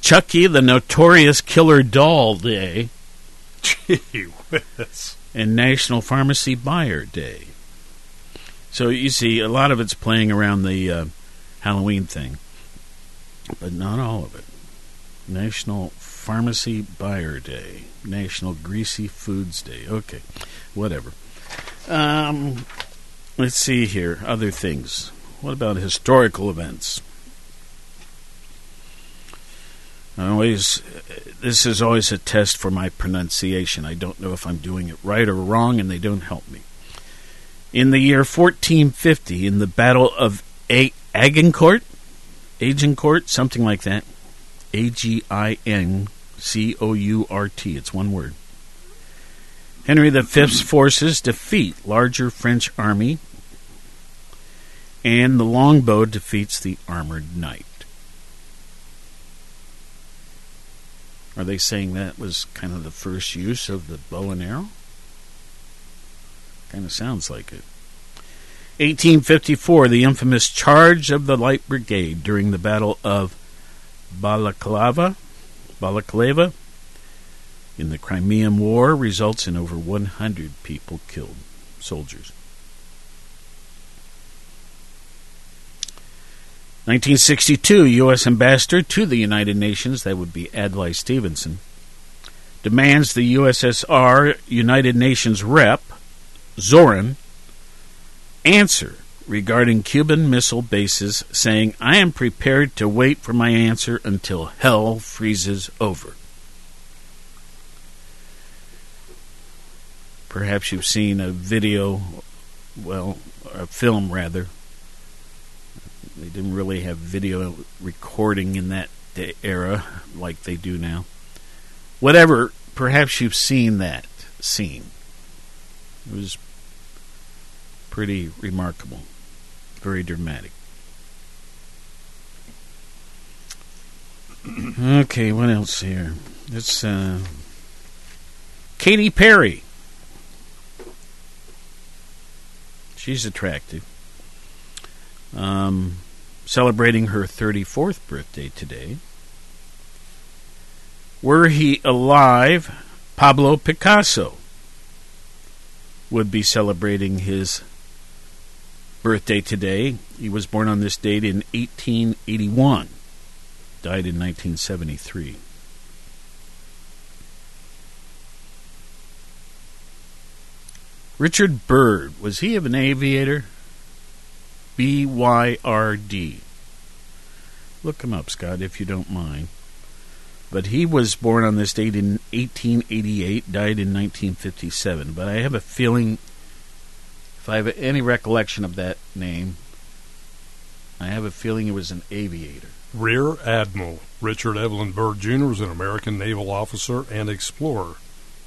Chucky the Notorious Killer Doll Day. Gee whiz. and National Pharmacy Buyer Day. So you see, a lot of it's playing around the uh, Halloween thing, but not all of it. National Pharmacy Buyer Day, National Greasy Foods Day. Okay, whatever. Um, let's see here. Other things. What about historical events? I always, this is always a test for my pronunciation. I don't know if I'm doing it right or wrong, and they don't help me. In the year 1450, in the Battle of A- Agincourt, Agincourt, something like that, A G I N C O U R T, it's one word. Henry V's forces defeat larger French army, and the longbow defeats the armored knight. Are they saying that was kind of the first use of the bow and arrow? Kind of sounds like it. 1854, the infamous charge of the Light Brigade during the Battle of Balaclava, Balaclava in the Crimean War results in over 100 people killed, soldiers. 1962, U.S. Ambassador to the United Nations, that would be Adlai Stevenson, demands the USSR United Nations rep, Zorin, answer regarding Cuban missile bases, saying, I am prepared to wait for my answer until hell freezes over. Perhaps you've seen a video, well, a film rather. They didn't really have video recording in that era like they do now. Whatever, perhaps you've seen that scene. It was pretty remarkable, very dramatic. okay, what else here? It's uh, Katy Perry. She's attractive. Um, celebrating her 34th birthday today. Were he alive, Pablo Picasso would be celebrating his birthday today. He was born on this date in 1881, died in 1973. Richard Byrd, was he of an aviator? B Y R D. Look him up, Scott, if you don't mind. But he was born on this date in 1888, died in 1957. But I have a feeling, if I have any recollection of that name, I have a feeling it was an aviator. Rear Admiral Richard Evelyn Byrd Jr. was an American naval officer and explorer,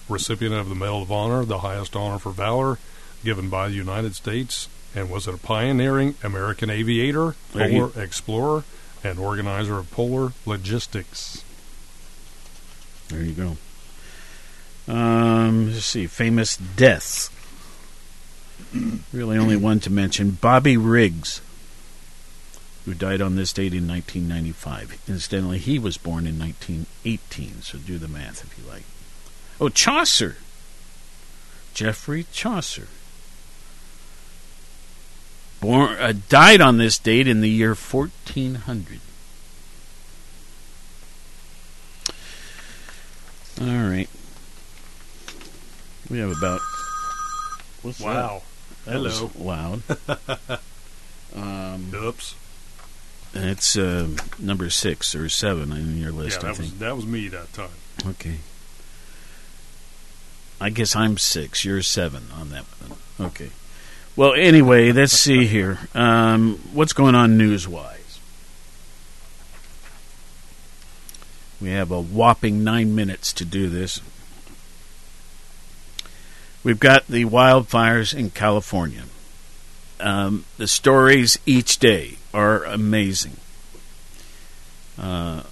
recipient of the Medal of Honor, the highest honor for valor given by the United States, and was a pioneering American aviator, polar explorer, and organizer of polar logistics. There you go. Um, let's see. Famous deaths. Really, only one to mention Bobby Riggs, who died on this date in 1995. Incidentally, he was born in 1918, so do the math if you like. Oh, Chaucer. Geoffrey Chaucer. Born, uh, died on this date in the year 1400. All right. We have about. What's Wow. That, that was Hello. loud. um, Oops. it's uh, number six or seven on your list, yeah, I that think. was that was me that time. Okay. I guess I'm six. You're seven on that one. Okay. Well, anyway, let's see here. Um, what's going on news wise? We have a whopping nine minutes to do this. We've got the wildfires in California. Um, the stories each day are amazing. Uh,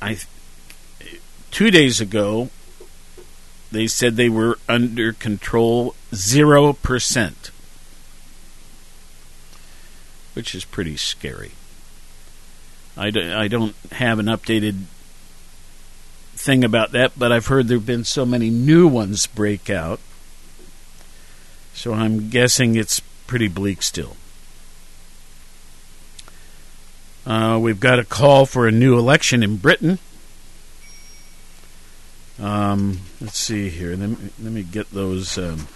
I two days ago they said they were under control zero percent, which is pretty scary. I, I don't have an updated thing about that, but I've heard there have been so many new ones break out, so I'm guessing it's pretty bleak still. Uh, we've got a call for a new election in Britain. Um, let's see here. Let me, let me get those. Um,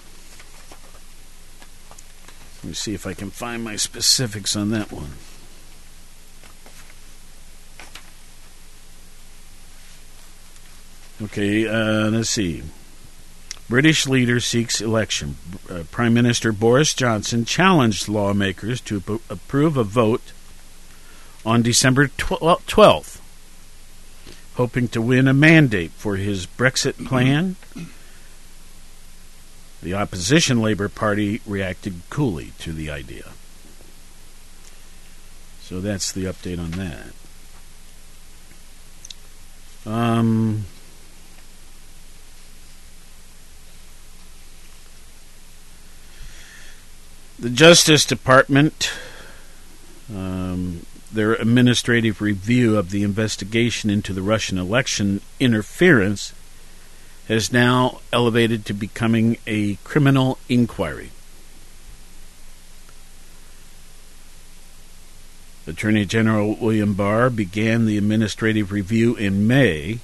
let me see if I can find my specifics on that one. Okay, uh, let's see. British leader seeks election. Uh, Prime Minister Boris Johnson challenged lawmakers to ap- approve a vote on December tw- 12th, hoping to win a mandate for his Brexit plan. The opposition Labour Party reacted coolly to the idea. So that's the update on that. Um, the Justice Department, um, their administrative review of the investigation into the Russian election interference has now elevated to becoming a criminal inquiry. Attorney General William Barr began the administrative review in May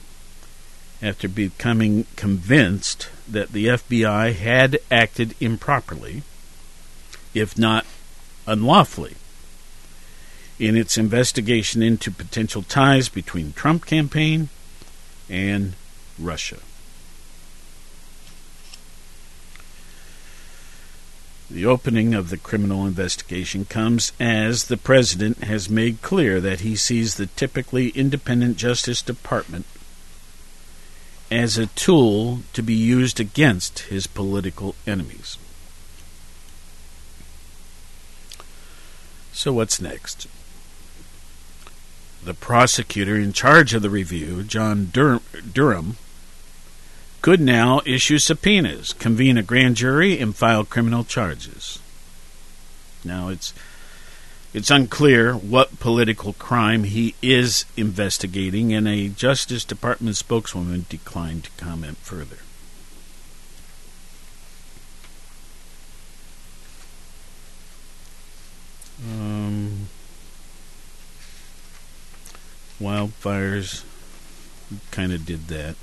after becoming convinced that the FBI had acted improperly, if not unlawfully, in its investigation into potential ties between Trump campaign and Russia. The opening of the criminal investigation comes as the president has made clear that he sees the typically independent Justice Department as a tool to be used against his political enemies. So, what's next? The prosecutor in charge of the review, John Dur- Durham, could now issue subpoenas, convene a grand jury, and file criminal charges. Now, it's It's unclear what political crime he is investigating, and a Justice Department spokeswoman declined to comment further. Um, wildfires kind of did that.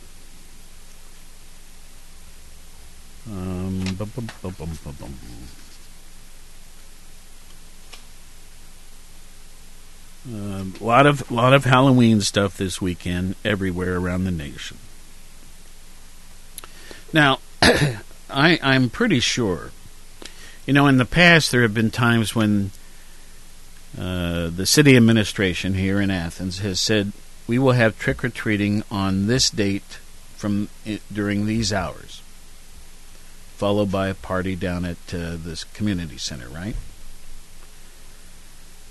Um, bum, bum, bum. Um, a lot of lot of Halloween stuff this weekend everywhere around the nation. Now, I, I'm pretty sure, you know, in the past there have been times when uh, the city administration here in Athens has said we will have trick or treating on this date from during these hours, followed by a party down at uh, this community center, right?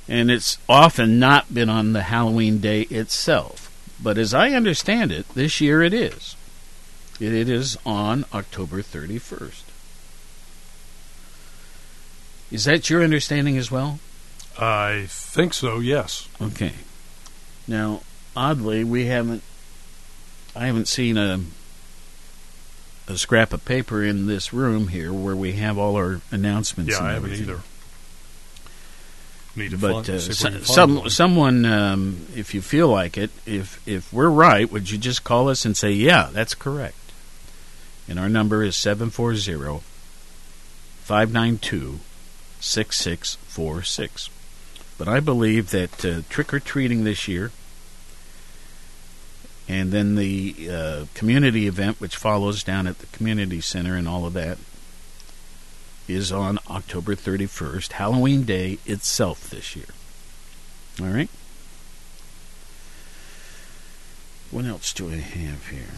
and it's often not been on the Halloween day itself. But as I understand it, this year it is. It is on October 31st. Is that your understanding as well? I think so, yes. Okay. Now, oddly, we haven't. I haven't seen a a scrap of paper in this room here where we have all our announcements. Yeah, I haven't everything. either. Need to but uh, see if we so- some one. someone, um, if you feel like it, if if we're right, would you just call us and say, "Yeah, that's correct"? And our number is 740 592 6646. But I believe that uh, trick or treating this year, and then the uh, community event, which follows down at the community center and all of that, is on October 31st, Halloween Day itself this year. All right? What else do I have here?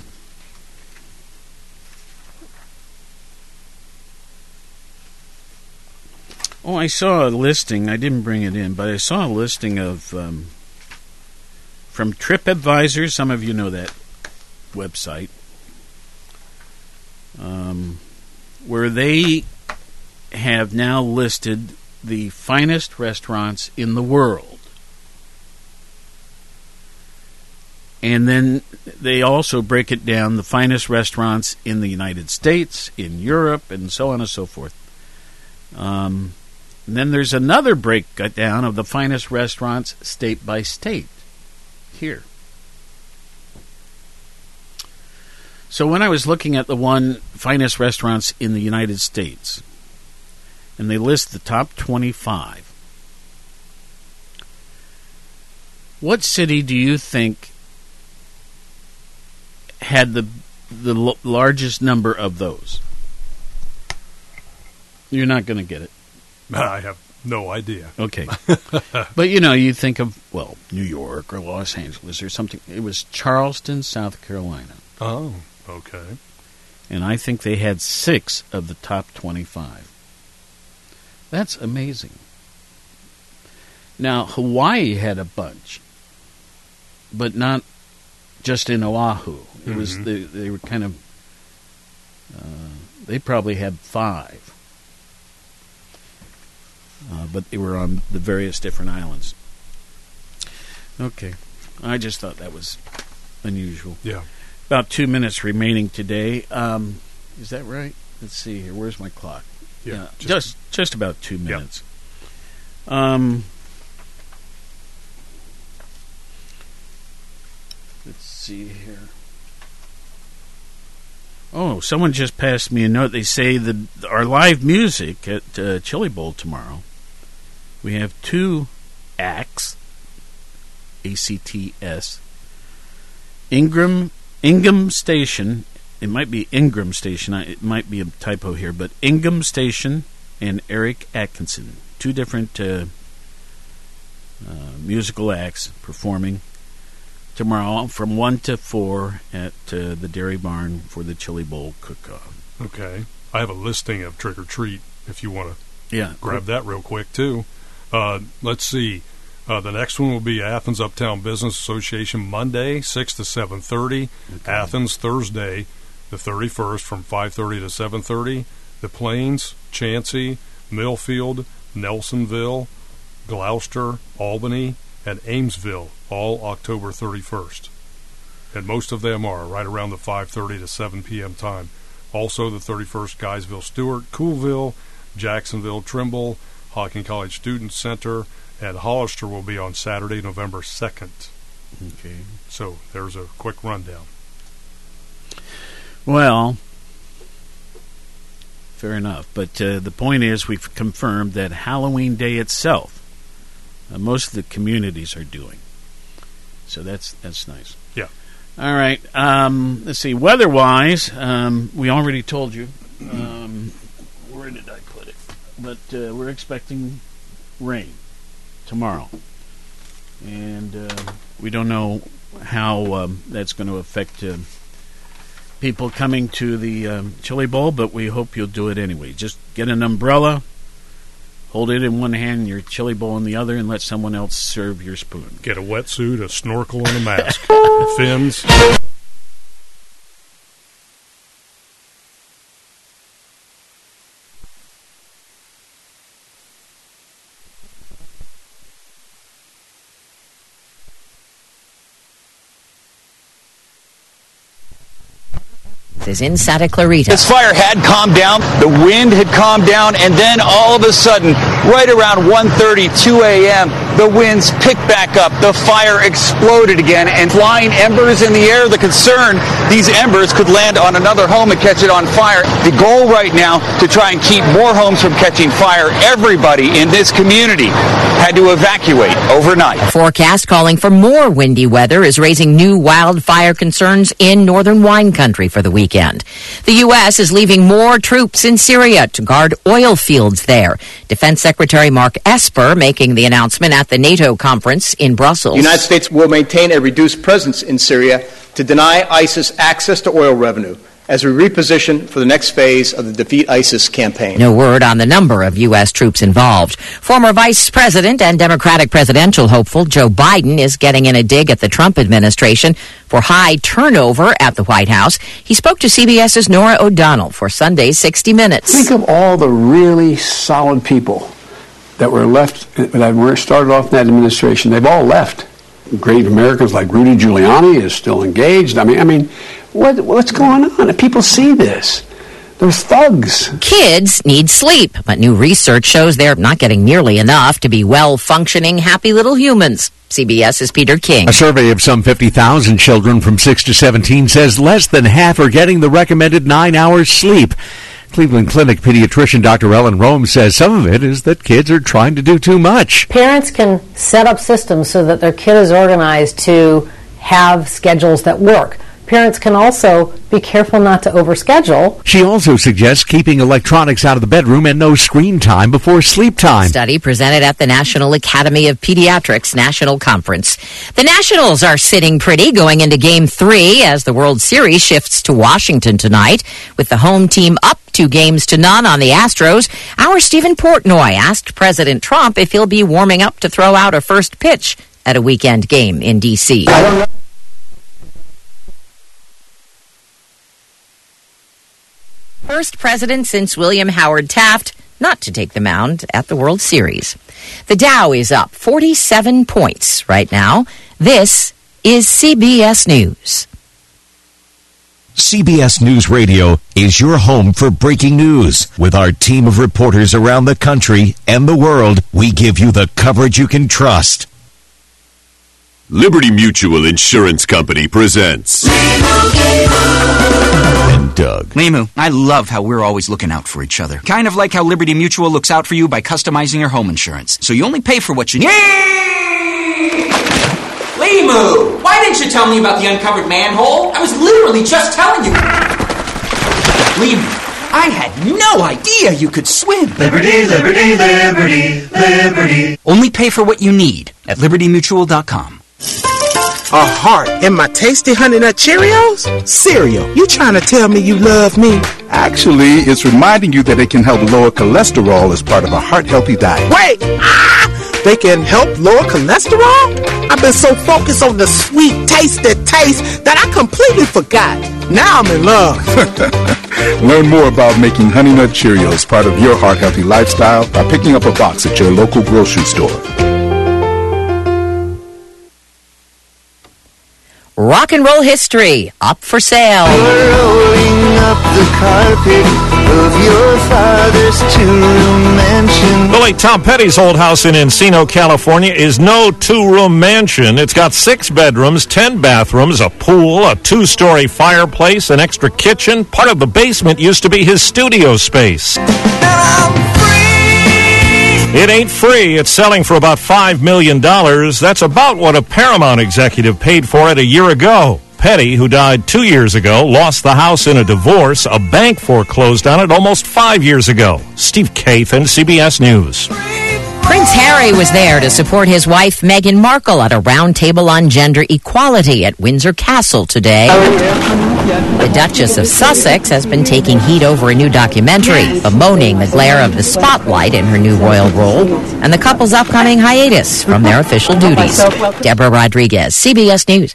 Oh, I saw a listing. I didn't bring it in, but I saw a listing of um, from TripAdvisor. Some of you know that website, um, where they have now listed the finest restaurants in the world. And then they also break it down the finest restaurants in the United States, in Europe, and so on and so forth. Um, and then there's another breakdown of the finest restaurants state by state here. So when I was looking at the one finest restaurants in the United States, and they list the top 25, what city do you think had the the l- largest number of those? You're not going to get it. I have no idea. Okay. but you know, you think of well, New York or Los Angeles or something. It was Charleston, South Carolina, Oh, okay. and I think they had six of the top twenty-five. That's amazing. Now Hawaii had a bunch, but not just in Oahu. It was Mhm. they, they were kind of. Uh, they probably had five, uh, but they were on the various different islands. Okay, I just thought that was unusual. Yeah. About two minutes remaining today. Um, is that right? Let's see here. Where's my clock? Yeah, just just- just, about two minutes. Um, let's see here. Oh, someone just passed me a note. They say that our live music at uh, Chili Bowl tomorrow. We have two acts, A C T S. Ingram Ingham Station. It might be Ingram Station. It might be a typo here, but Ingham Station and Eric Atkinson, two different uh, uh, musical acts performing tomorrow from one to four at uh, the Dairy Barn for the Chili Bowl cook-off. Okay. I have a listing of trick or treat if you want to Yeah, grab that real quick too. Uh, let's see. Uh, the next one will be Athens Uptown Business Association Monday, six to seven thirty. Athens Thursday, the thirty first, from five thirty to seven thirty. The Plains, Chauncey, Millfield, Nelsonville, Glouster, Albany, and Amesville, all October 31st. And most of them are right around the 5:30 to 7 p.m. time. Also, the 31st, Guysville, Stewart, Coolville, Jacksonville, Trimble, Hocking College Student Center, and Hollister will be on Saturday, November 2nd. Okay. So there's a quick rundown. Well, fair enough. But uh, the point is, we've confirmed that Halloween Day itself, uh, most of the communities are doing. So that's that's nice. Yeah. All right. Um, let's see. Weather-wise, um, we already told you. Um, where did I put it? But uh, we're expecting rain tomorrow, and uh, we don't know how um, that's going to affect uh, people coming to the um, chili bowl. But we hope you'll do it anyway. Just get an umbrella, hold it in one hand, and your chili bowl in the other, and let someone else serve your spoon. Get a wetsuit, a snorkel, and a mask. Fins. Is in Santa Clarita. This fire had calmed down, the wind had calmed down, and then all of a sudden, right around 1.30, 2 a.m., the winds picked back up. The fire exploded again, and flying embers in the air. The concern, these embers could land on another home and catch it on fire. The goal right now to try and keep more homes from catching fire. Everybody in this community had to evacuate overnight. Forecast calling for more windy weather is raising new wildfire concerns in northern wine country for the weekend. The U.S. is leaving more troops in Syria to guard oil fields there. Defense Secretary Mark Esper making the announcement at the NATO conference in Brussels. The United States will maintain a reduced presence in Syria to deny ISIS access to oil revenue as we reposition for the next phase of the Defeat ISIS campaign. No word on the number of U.S. troops involved. Former Vice President and Democratic presidential hopeful Joe Biden is getting in a dig at the Trump administration for high turnover at the White House. He spoke to CBS's Norah O'Donnell for Sunday's 60 Minutes. Think of all the really solid people that were left, that were started off in that administration. They've all left. Great Americans like Rudy Giuliani is still engaged. I mean, I mean, what, what's going on? People see this. They're thugs. Kids need sleep, but new research shows they're not getting nearly enough to be well functioning, happy little humans. CBS's Peter King. A survey of some 50,000 children from 6 to 17 says less than half are getting the recommended nine hours sleep. Cleveland Clinic pediatrician Dr. Ellen Rome says some of it is that kids are trying to do too much. Parents can set up systems so that their kid is organized to have schedules that work. Parents can also be careful not to overschedule. She also suggests keeping electronics out of the bedroom and no screen time before sleep time. Study presented at the National Academy of Pediatrics National Conference. The Nationals are sitting pretty going into game three as the World Series shifts to Washington tonight with the home team up two games to none on the Astros. Our Stephen Portnoy asked President Trump if he'll be warming up to throw out a first pitch at a weekend game in D.C. First president since William Howard Taft not to take the mound at the World Series. The Dow is up 47 points right now. This is CBS News. CBS News Radio is your home for breaking news. With our team of reporters around the country and the world, we give you the coverage you can trust. Liberty Mutual Insurance Company presents. And Doug. Limu, I love how we're always looking out for each other. Kind of like how Liberty Mutual looks out for you by customizing your home insurance. So you only pay for what you need. Limu! Why didn't you tell me about the uncovered manhole? I was literally just telling you. Limu, I had no idea you could swim. Liberty, liberty, liberty, liberty. Only pay for what you need at libertymutual.com. A heart in my tasty honey nut Cheerios? Cereal, you trying to tell me you love me? Actually, it's reminding you that it can help lower cholesterol as part of a heart healthy diet. Wait! Ah! They can help lower cholesterol? I've been so focused on the sweet, tasty taste that I completely forgot. Now I'm in love. Learn more about making Honey Nut Cheerios part of your heart healthy lifestyle by picking up a box at your local grocery store. Rock and roll history up for sale. Rolling up the carpet of your father's two-room mansion. The late Tom Petty's old house in Encino, California is no two-room mansion. It's got six bedrooms, ten bathrooms, a pool, a two-story fireplace, an extra kitchen. Part of the basement used to be his studio space. It ain't free. It's selling for about $5 million. That's about what a Paramount executive paid for it a year ago. Petty, who died two years ago, lost the house in a divorce. A bank foreclosed on it almost five years ago. Steve Kathan, CBS News. Prince Harry was there to support his wife Meghan Markle at a roundtable on gender equality at Windsor Castle today. The Duchess of Sussex has been taking heat over a new documentary, bemoaning the glare of the spotlight in her new royal role and the couple's upcoming hiatus from their official duties. Deborah Rodriguez, CBS News.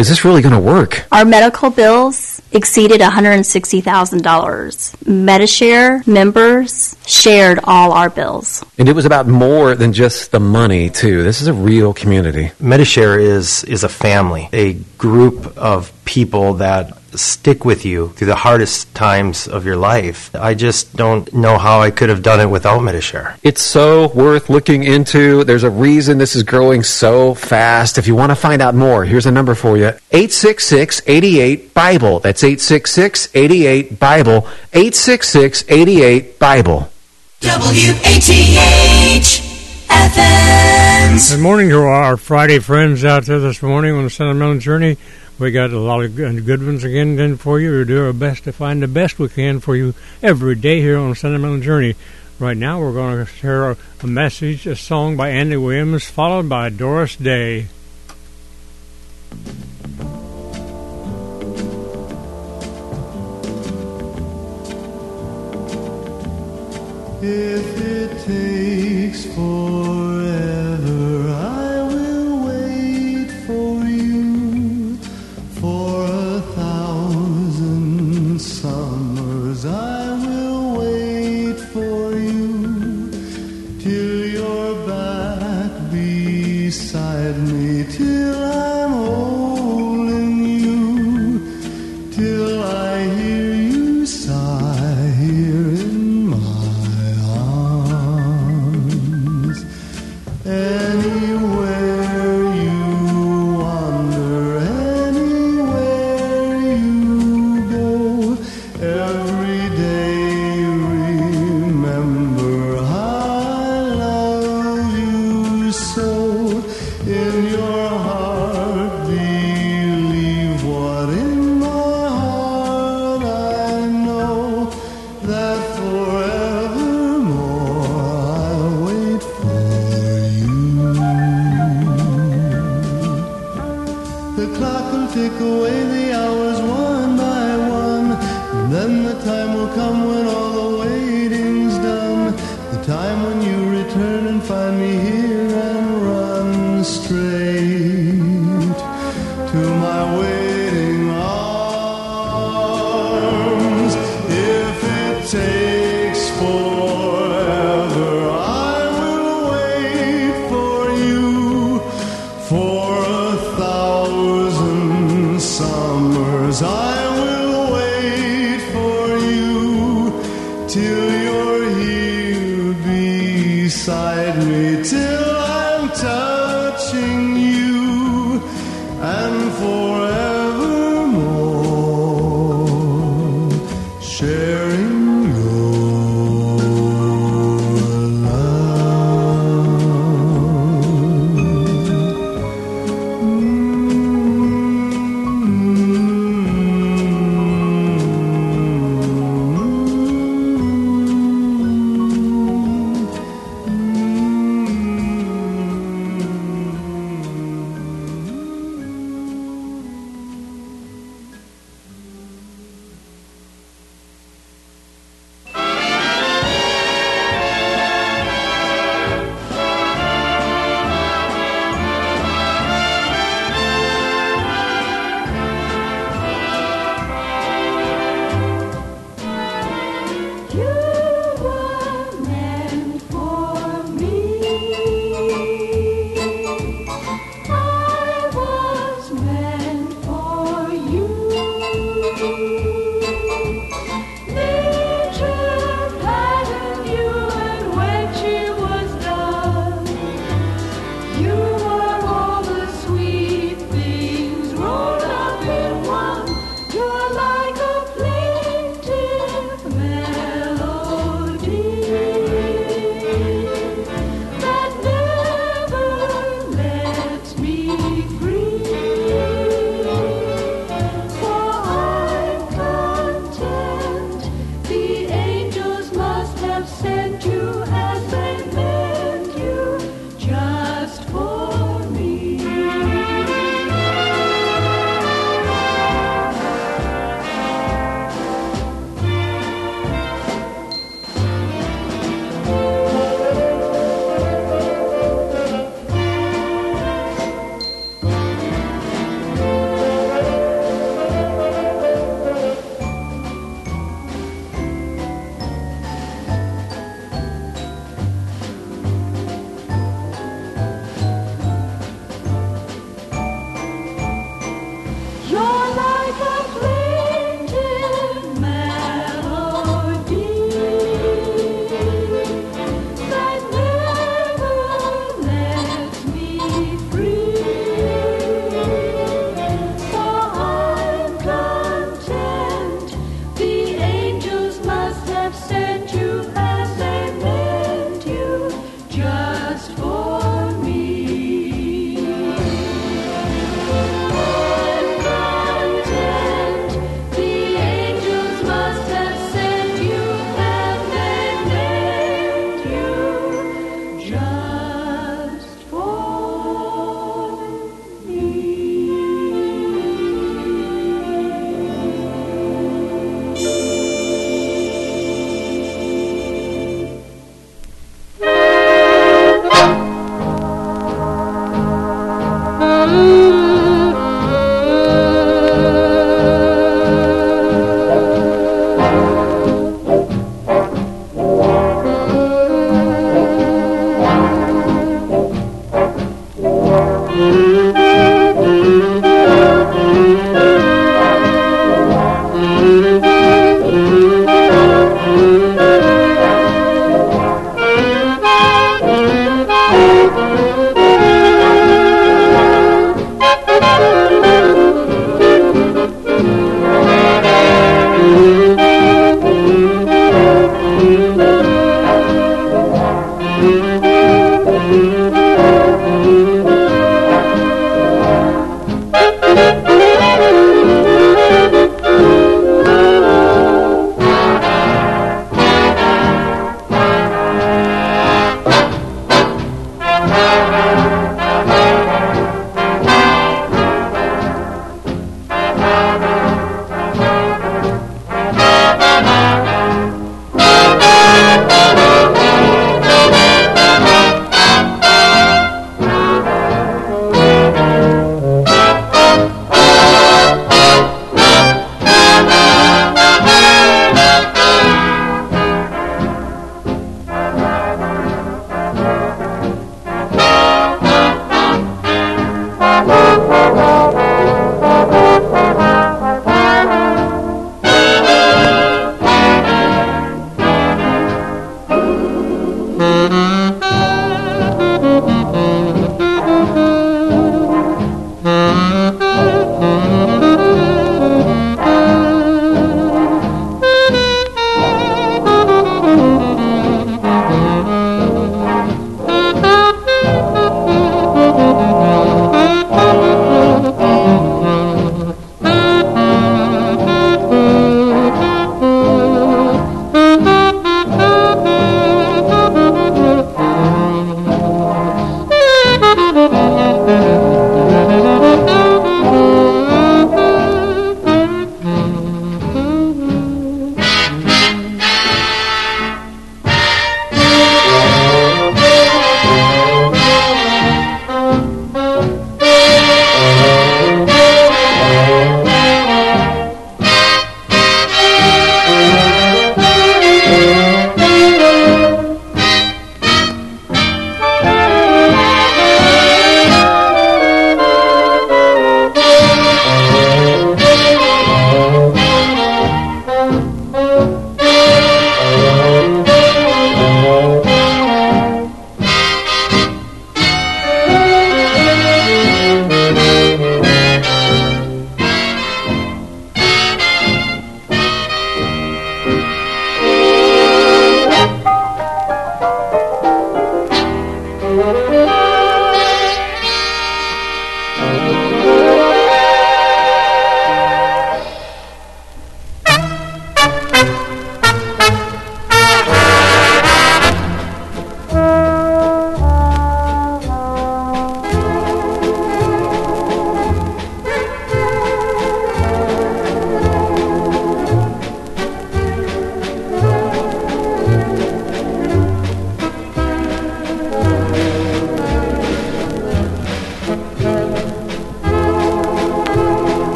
"Is this really going to work?" Our medical bills exceeded $160,000. MediShare members shared all our bills. And it was about more than just the money, too. This is a real community. MediShare is is a family, a group of people that stick with you through the hardest times of your life. I just don't know how I could have done it without MediShare. It's so worth looking into. There's a reason this is growing so fast. If you want to find out more, here's a number for you 866 88 Bible. That's 866 88 Bible. 866 88 Bible. W-A-T-H FM. Good morning to our Friday friends out there this morning on the Sentimental Journey. We got a lot of good good ones again then for you. We do our best to find the best we can for you every day here on the Sentimental Journey. Right now, we're going to share a, a message, a song by Andy Williams, followed by Doris Day. If it takes forever,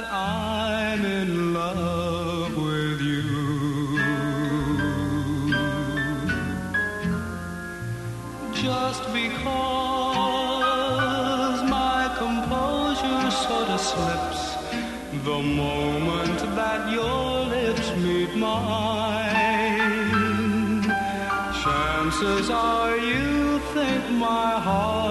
that I'm in love with you. Just because my composure sort of slips the moment that your lips meet mine. Chances are you think my heart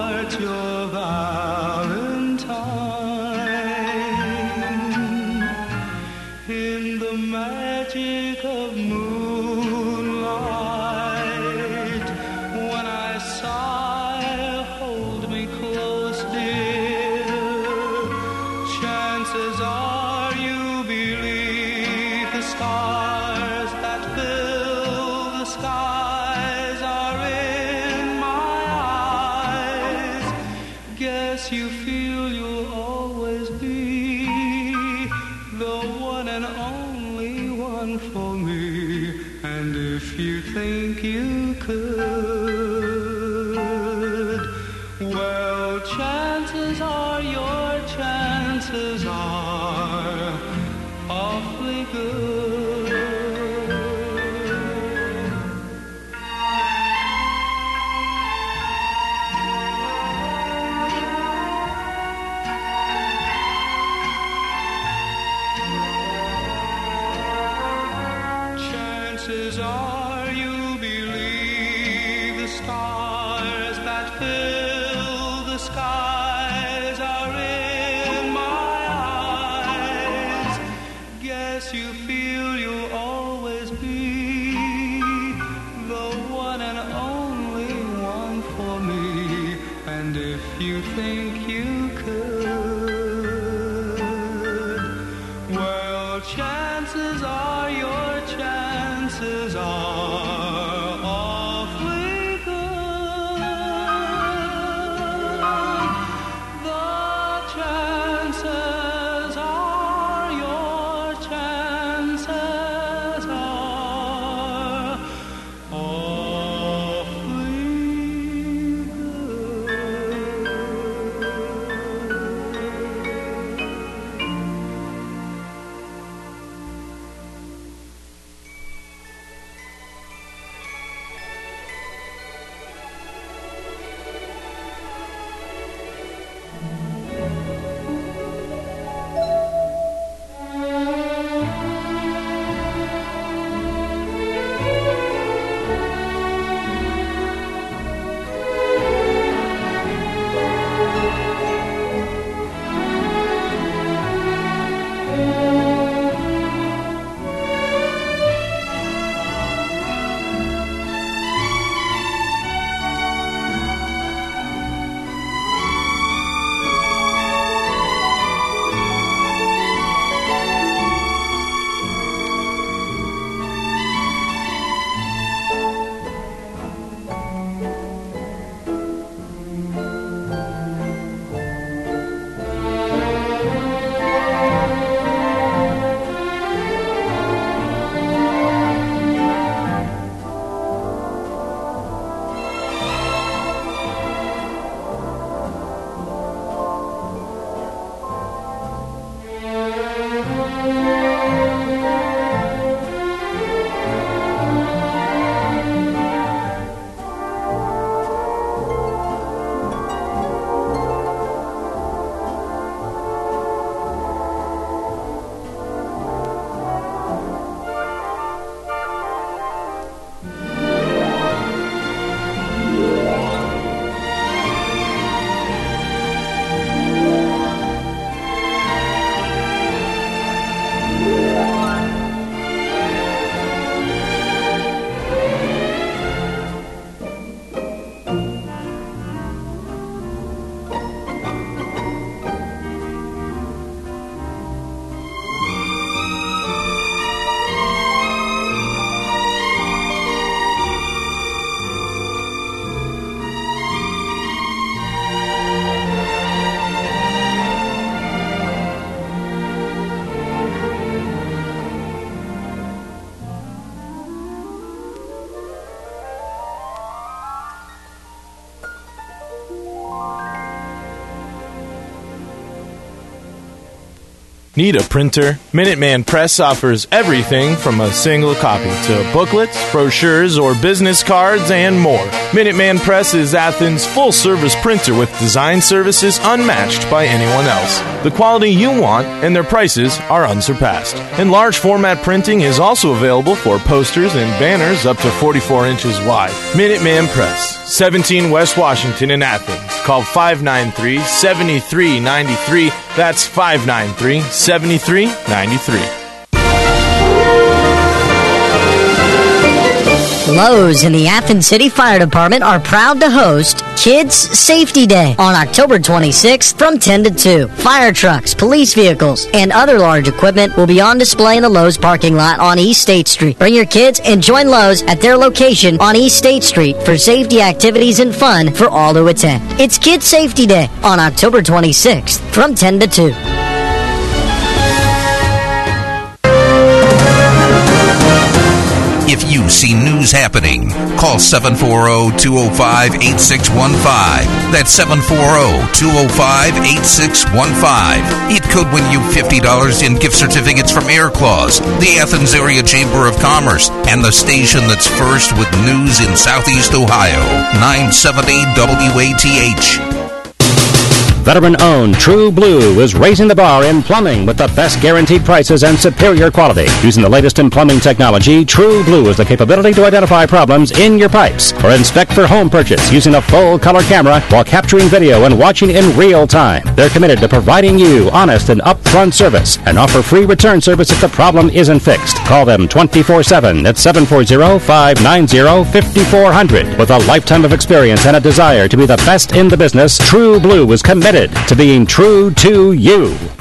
Need a printer? Minuteman Press offers everything from a single copy to booklets, brochures, or business cards and more. Minuteman Press is Athens' full service printer with design services unmatched by anyone else. The quality you want and their prices are unsurpassed. And large format printing is also available for posters and banners up to 44 inches wide. Minuteman Press, 17 West Washington in Athens. Call 593 7393. That's 593 7393. Lowe's and the Athens City Fire Department are proud to host Kids Safety Day on October 26th from 10 to 2. Fire trucks, police vehicles, and other large equipment will be on display in the Lowe's parking lot on East State Street. Bring your kids and join Lowe's at their location on East State Street for safety activities and fun for all to attend. It's Kids Safety Day on October 26th from 10 to 2. If you see news happening, call 740-205-8615. That's 740-205-8615. It could win you $50 in gift certificates from Air Claws, the Athens Area Chamber of Commerce, and the station that's first with news in Southeast Ohio. 970 WATH. Veteran owned True Blue is raising the bar in plumbing with the best guaranteed prices and superior quality. Using the latest in plumbing technology, True Blue has the capability to identify problems in your pipes or inspect for home purchase using a full color camera while capturing video and watching in real time. They're committed to providing you honest and upfront service and offer free return service if the problem isn't fixed. Call them 24 7 at 740 590 5400. With a lifetime of experience and a desire to be the best in the business, True Blue is committed to being true to you.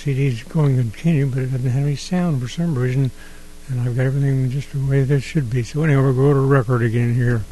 CD's going to continue, but it doesn't have any sound for some reason. And I've got everything just the way that should be. So anyway, we'll go to record again here.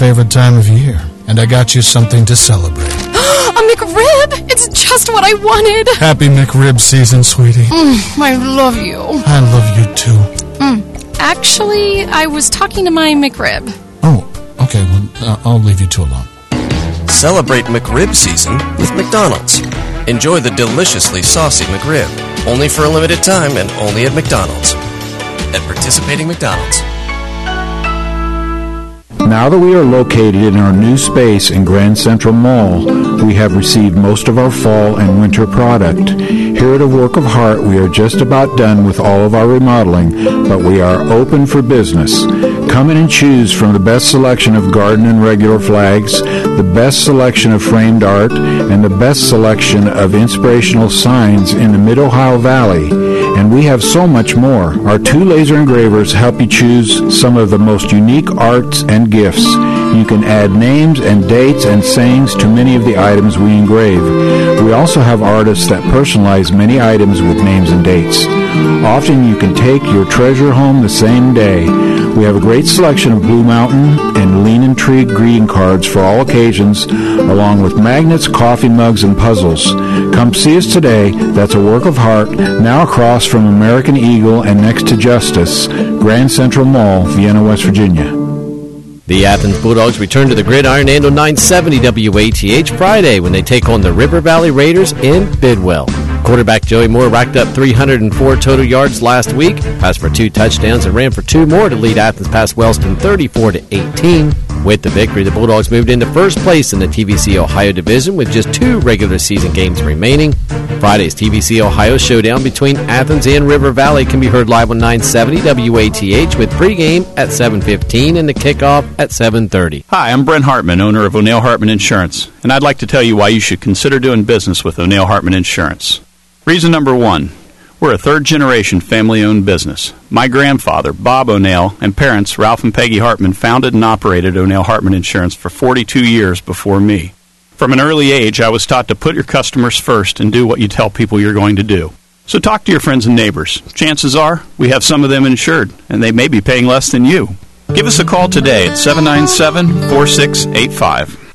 Favorite time of year, and I got you something to celebrate. A McRib! It's just what I wanted! Happy McRib season, sweetie. Mm, I love you. I love you too. Mm. Actually, I was talking to my McRib. Oh, okay, well, uh, I'll leave you two alone. Celebrate McRib season with McDonald's. Enjoy the deliciously saucy McRib, only for a limited time and only at McDonald's. At participating McDonald's. Now that we are located in our new space in Grand Central Mall, we have received most of our fall and winter product. Here at A Work of Heart, we are just about done with all of our remodeling, but we are open for business. Come in and choose from the best selection of garden and regular flags, the best selection of framed art, and the best selection of inspirational signs in the Mid Ohio Valley. And we have so much more. Our two laser engravers help you choose some of the most unique arts and gifts. You can add names and dates and sayings to many of the items we engrave. We also have artists that personalize many items with names and dates. Often you can take your treasure home the same day. We have a great selection of Blue Mountain and Lean Tree greeting cards for all occasions, along with magnets, coffee mugs, and puzzles. Come see us today. That's a work of heart, now across from American Eagle and next to Justice, Grand Central Mall, Vienna, West Virginia. The Athens Bulldogs return to the gridiron and on 970 WATH Friday when they take on the River Valley Raiders in Bidwell. Quarterback Joey Moore racked up 304 total yards last week, passed for two touchdowns, and ran for two more to lead Athens past Wellston 34 to 18. With the victory, the Bulldogs moved into first place in the TVC Ohio division with just two regular season games remaining. Friday's TVC Ohio showdown between Athens and River Valley can be heard live on 970 WATH with pregame at 7:15 and the kickoff at 7:30. Hi, I'm Brent Hartman, owner of O'Neill Hartman Insurance, and I'd like to tell you why you should consider doing business with O'Neill Hartman Insurance. Reason number one we're a third generation family owned business. My grandfather, Bob O'Neill, and parents, Ralph and Peggy Hartman, founded and operated O'Neill Hartman Insurance for 42 years before me. From an early age, I was taught to put your customers first and do what you tell people you're going to do. So talk to your friends and neighbors. Chances are we have some of them insured, and they may be paying less than you. Give us a call today at 797 4685.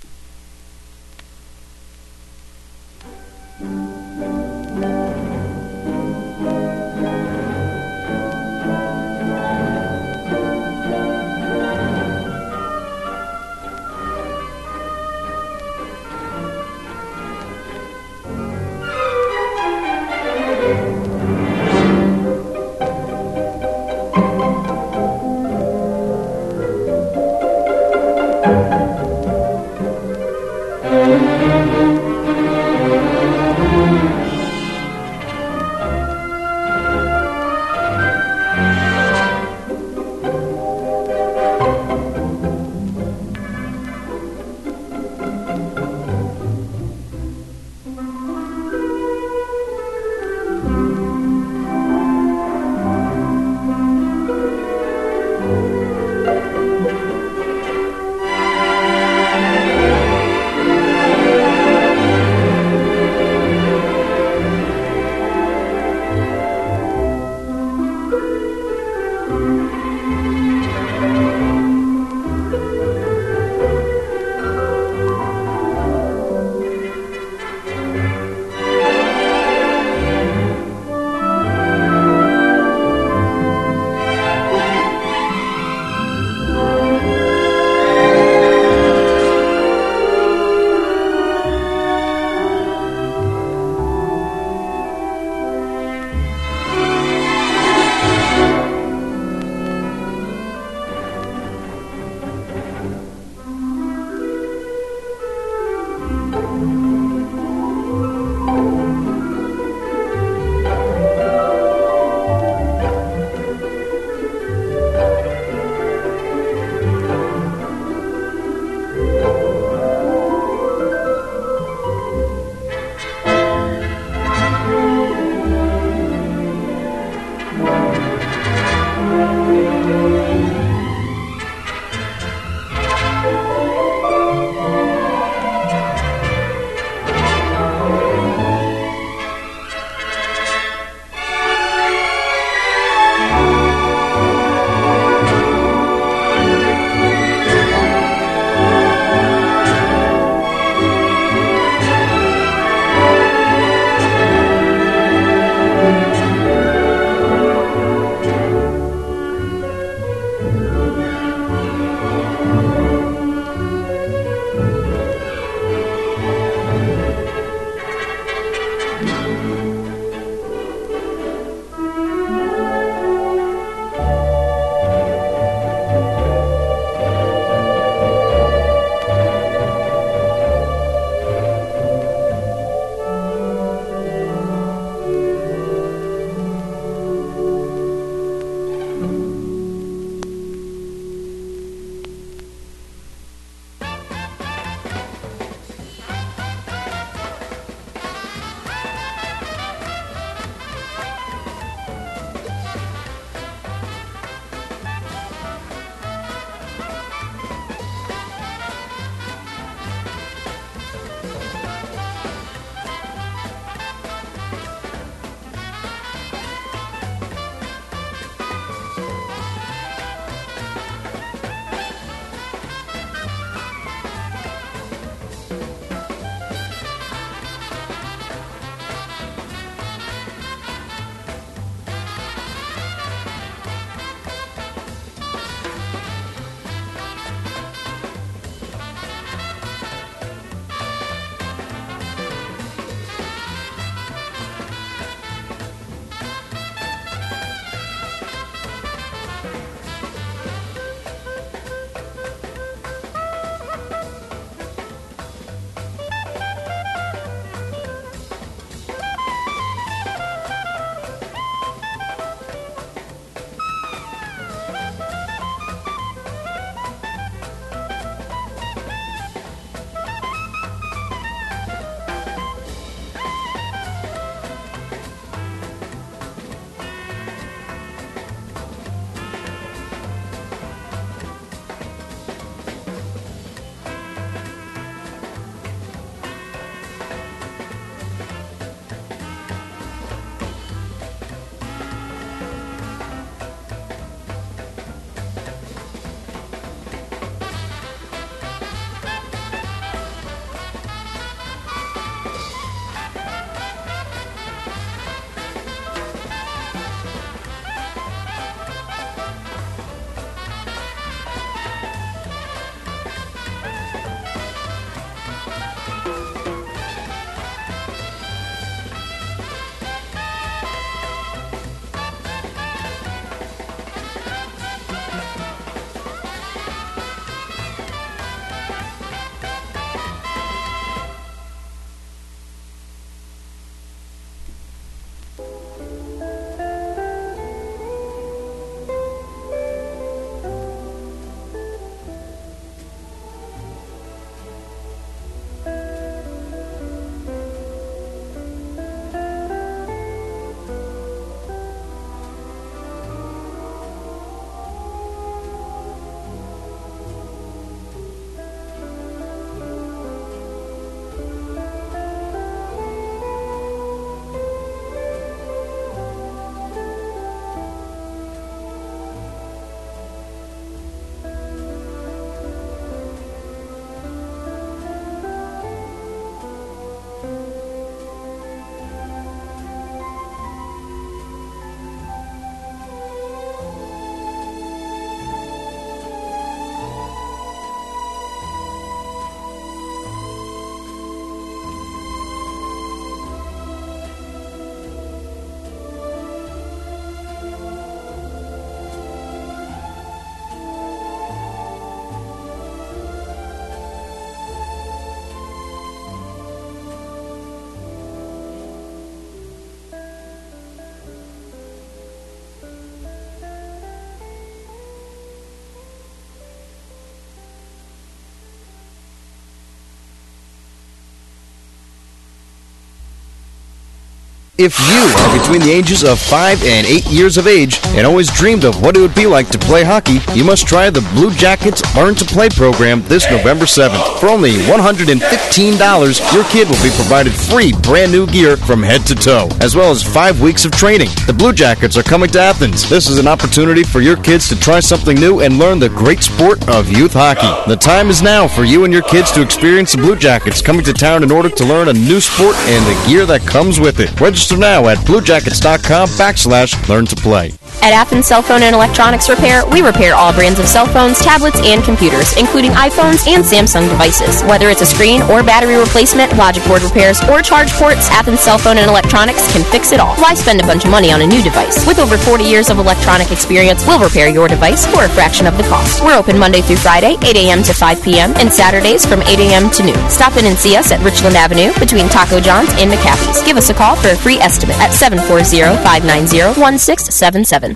If you are between the ages of 5 and 8 years of age and always dreamed of what it would be like to play hockey, you must try the Blue Jackets Learn to Play program this November 7th. For only $115, your kid will be provided free brand new gear from head to toe, as well as 5 weeks of training. The Blue Jackets are coming to Athens. This is an opportunity for your kids to try something new and learn the great sport of youth hockey. The time is now for you and your kids to experience the Blue Jackets coming to town in order to learn a new sport and the gear that comes with it. Register now at bluejackets.com backslash learn to play. At Athens Cell Phone and Electronics Repair, we repair all brands of cell phones, tablets, and computers, including iPhones and Samsung devices. Whether it's a screen or battery replacement, logic board repairs, or charge ports, Athens Cell Phone and Electronics can fix it all. Why spend a bunch of money on a new device? With over 40 years of electronic experience, we'll repair your device for a fraction of the cost. We're open Monday through Friday, 8 a.m. to 5 p.m., and Saturdays from 8 a.m. to noon. Stop in and see us at Richland Avenue between Taco John's and McCaffey's. Give us a call for a free estimate at 740 590 1677.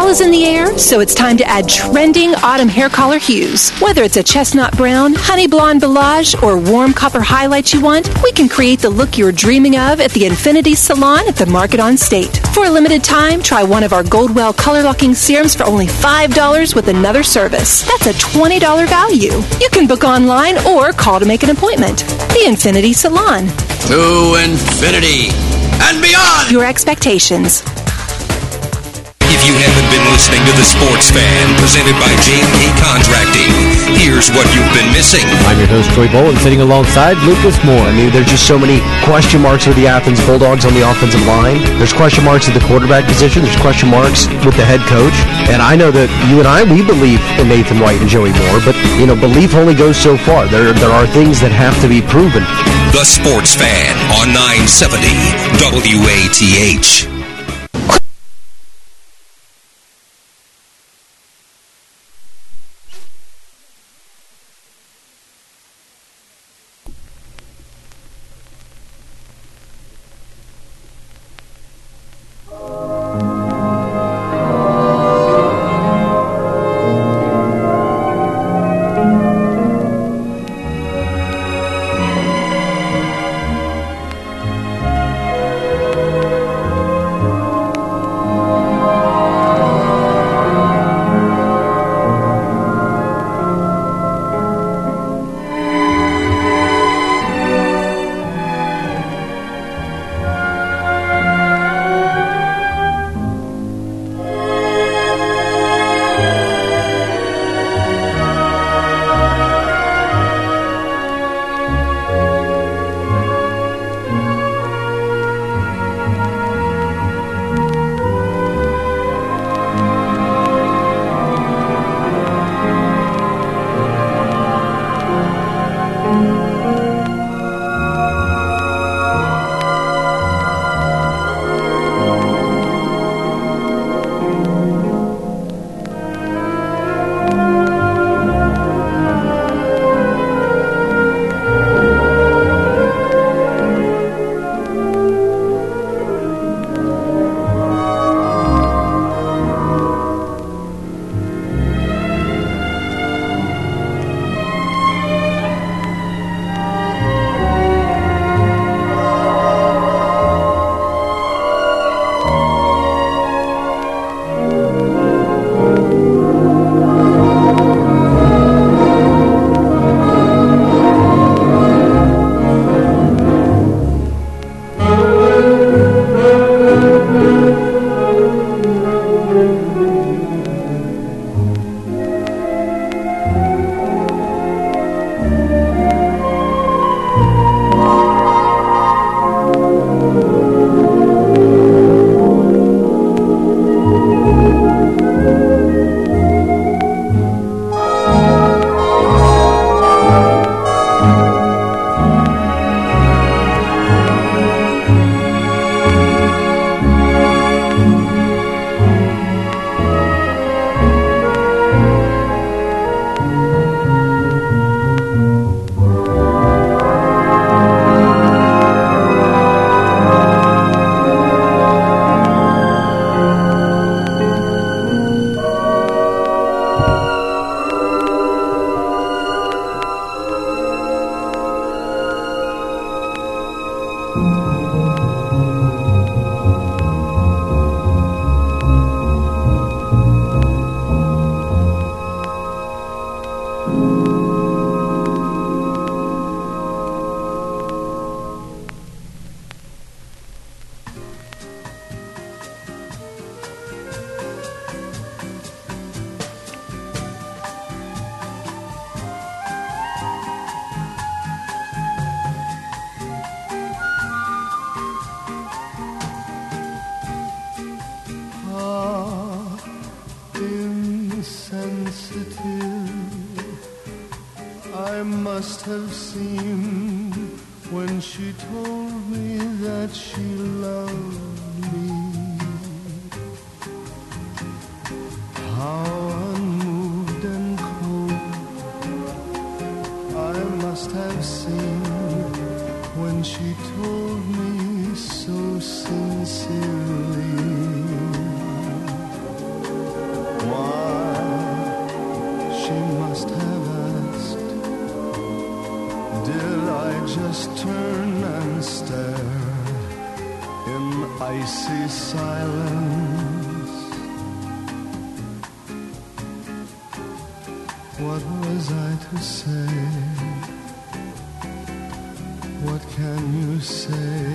Fall is in the air, so it's time to add trending autumn hair color hues. Whether it's a chestnut brown, honey blonde balayage, or warm copper highlights you want, we can create the look you're dreaming of at the Infinity Salon at the Market on State. For a limited time, try one of our Goldwell color locking serums for only $5 with another service. That's a $20 value. You can book online or call to make an appointment. The Infinity Salon. To infinity and beyond! Your expectations. If you haven't been listening to The Sports Fan, presented by J&K Contracting, here's what you've been missing. I'm your host, Troy Boland, sitting alongside Lucas Moore. I mean, there's just so many question marks with the Athens Bulldogs on the offensive line. There's question marks at the quarterback position. There's question marks with the head coach. And I know that you and I, we believe in Nathan White and Joey Moore, but, you know, belief only goes so far. There, there are things that have to be proven. The Sports Fan on 970 WATH. icy silence. What was I to say? What can you say?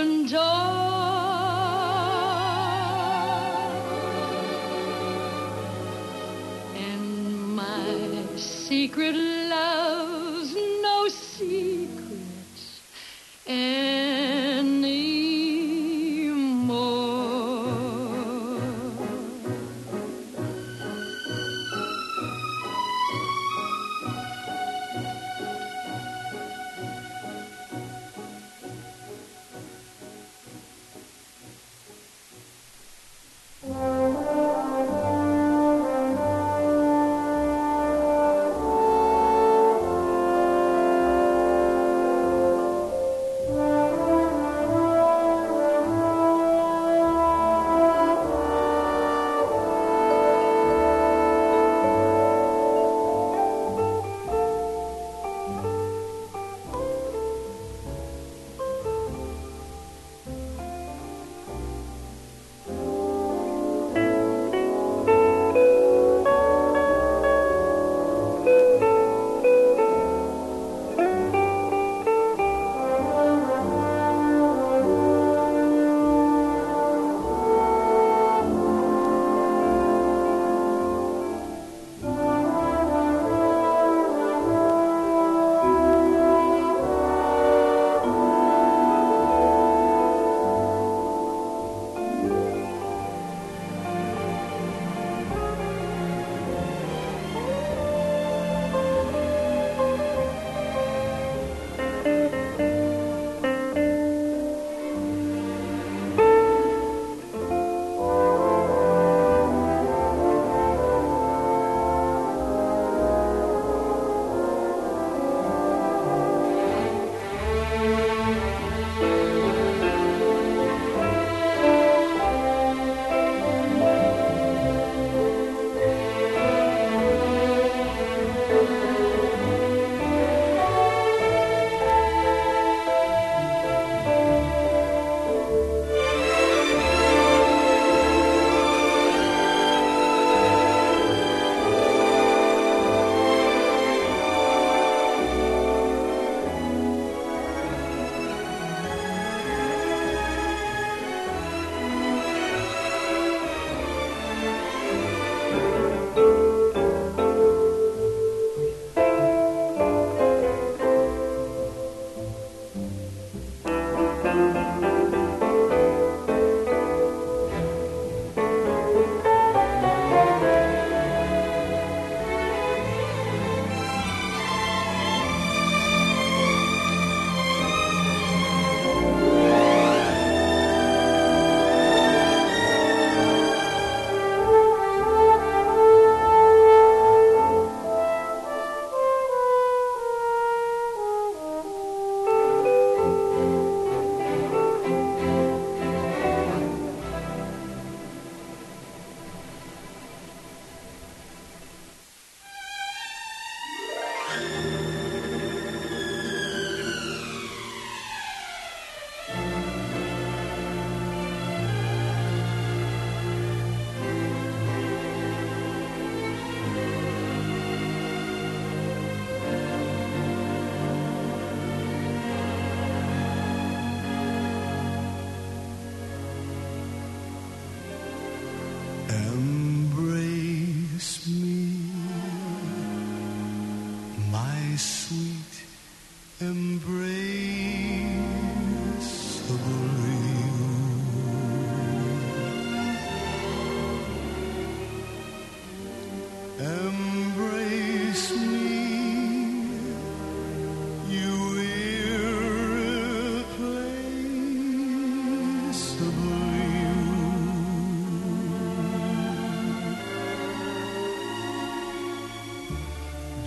Open door. And my secret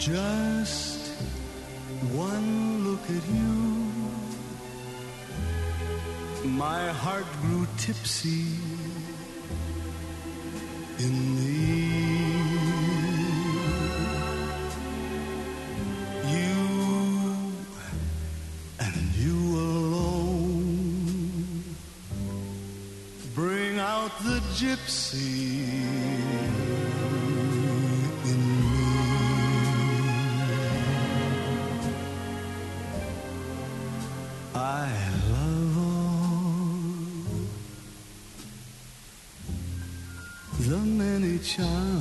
Just one look at you, my heart grew tipsy in the you and you alone bring out the gypsy many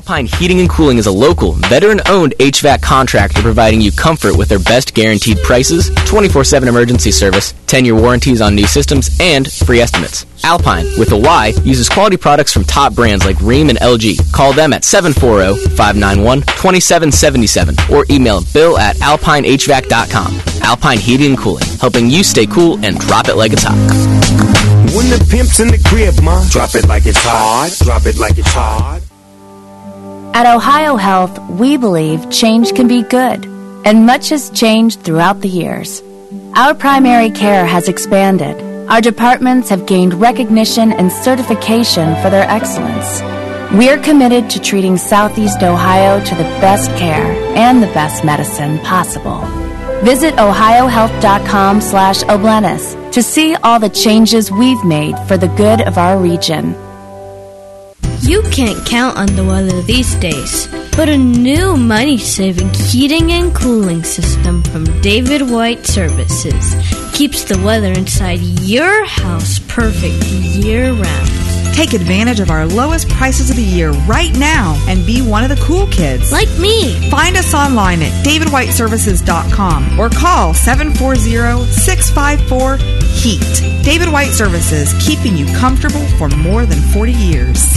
Alpine Heating and Cooling is a local, veteran owned HVAC contractor providing you comfort with their best guaranteed prices, 24 7 emergency service, 10 year warranties on new systems, and free estimates. Alpine, with a Y, uses quality products from top brands like Rheem and LG. Call them at 740 591 2777 or email bill at alpinehvac.com. Alpine Heating and Cooling, helping you stay cool and drop it like it's hot. When the pimp's in the crib, ma, drop it like it's hot. Drop it like it's hot. At Ohio Health, we believe change can be good, and much has changed throughout the years. Our primary care has expanded. Our departments have gained recognition and certification for their excellence. We're committed to treating Southeast Ohio to the best care and the best medicine possible. Visit ohiohealth.com slash obleness to see all the changes we've made for the good of our region. You can't count on the weather these days, but a new money saving heating and cooling system from David White Services keeps the weather inside your house perfect year round. Take advantage of our lowest prices of the year right now and be one of the cool kids. Like me. Find us online at davidwhiteservices.com or call 740-654-HEAT. David White Services, keeping you comfortable for more than 40 years.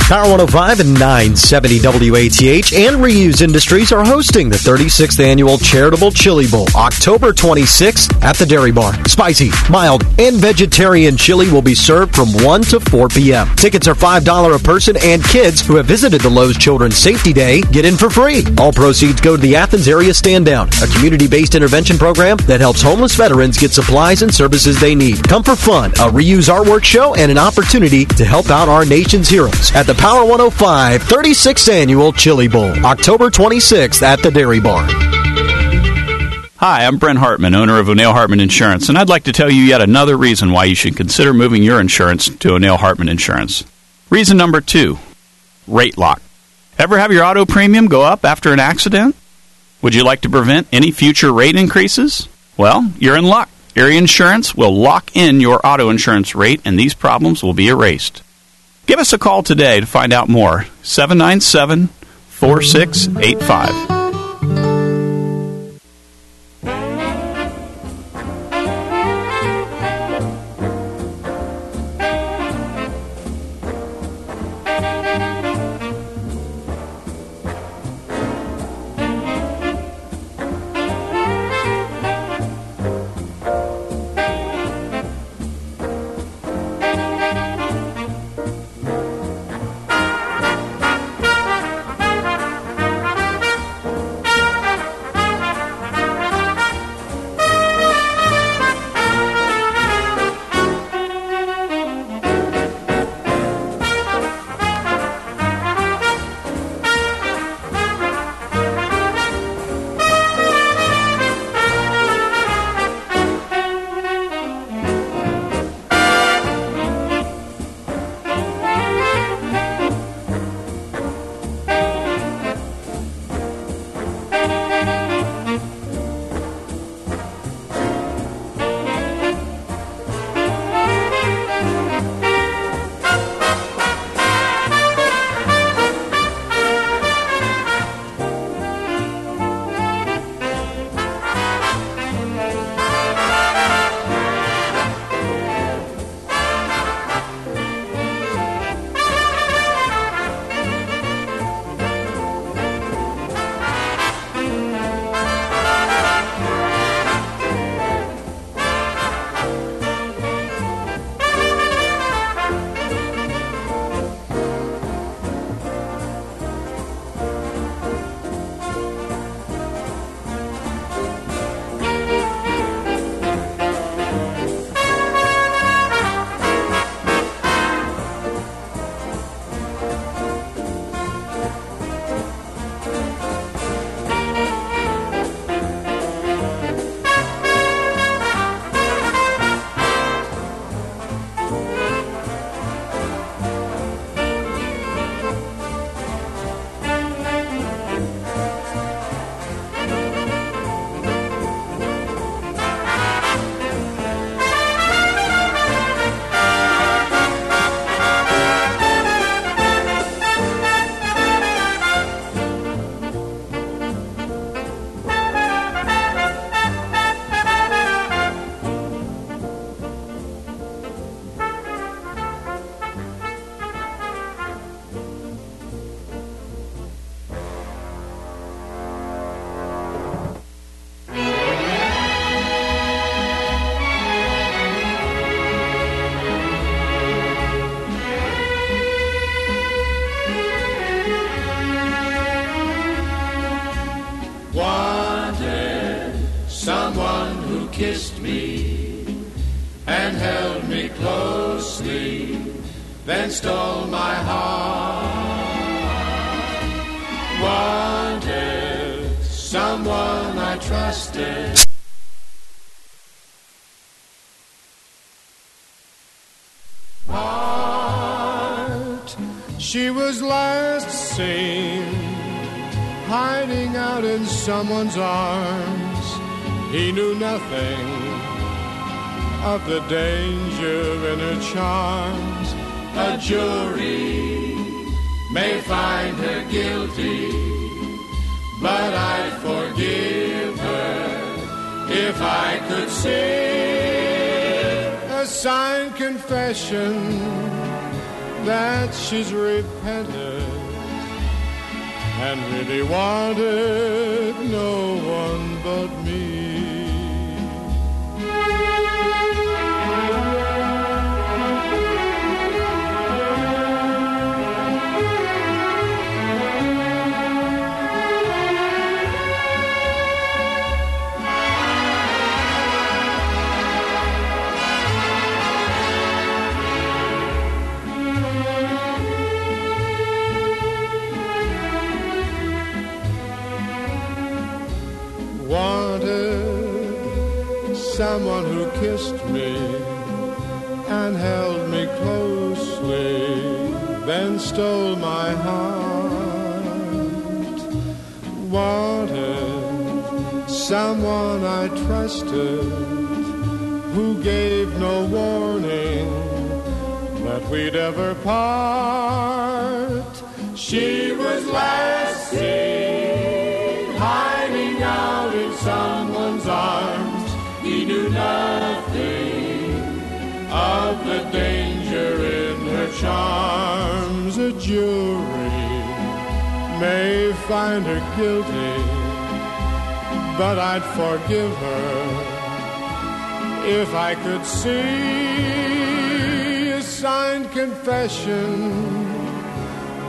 Power 105 and 970 WATH and Reuse Industries are hosting the 36th annual Charitable Chili Bowl, October 26th at the Dairy Barn. Spicy, mild, and vegetarian chili will be served from 1 to 4 p.m. Tickets are $5 a person, and kids who have visited the Lowe's Children's Safety Day get in for free. All proceeds go to the Athens Area Stand Down, a community based intervention program that helps homeless veterans get supplies and services they need. Come for fun, a reuse artwork show, and an opportunity to help out our nation's heroes at the Power 105 36th Annual Chili Bowl, October 26th at the Dairy Barn. Hi, I'm Brent Hartman, owner of O'Neill Hartman Insurance, and I'd like to tell you yet another reason why you should consider moving your insurance to O'Neill Hartman Insurance. Reason number two rate lock. Ever have your auto premium go up after an accident? Would you like to prevent any future rate increases? Well, you're in luck. Erie Insurance will lock in your auto insurance rate, and these problems will be erased. Give us a call today to find out more. 797 4685.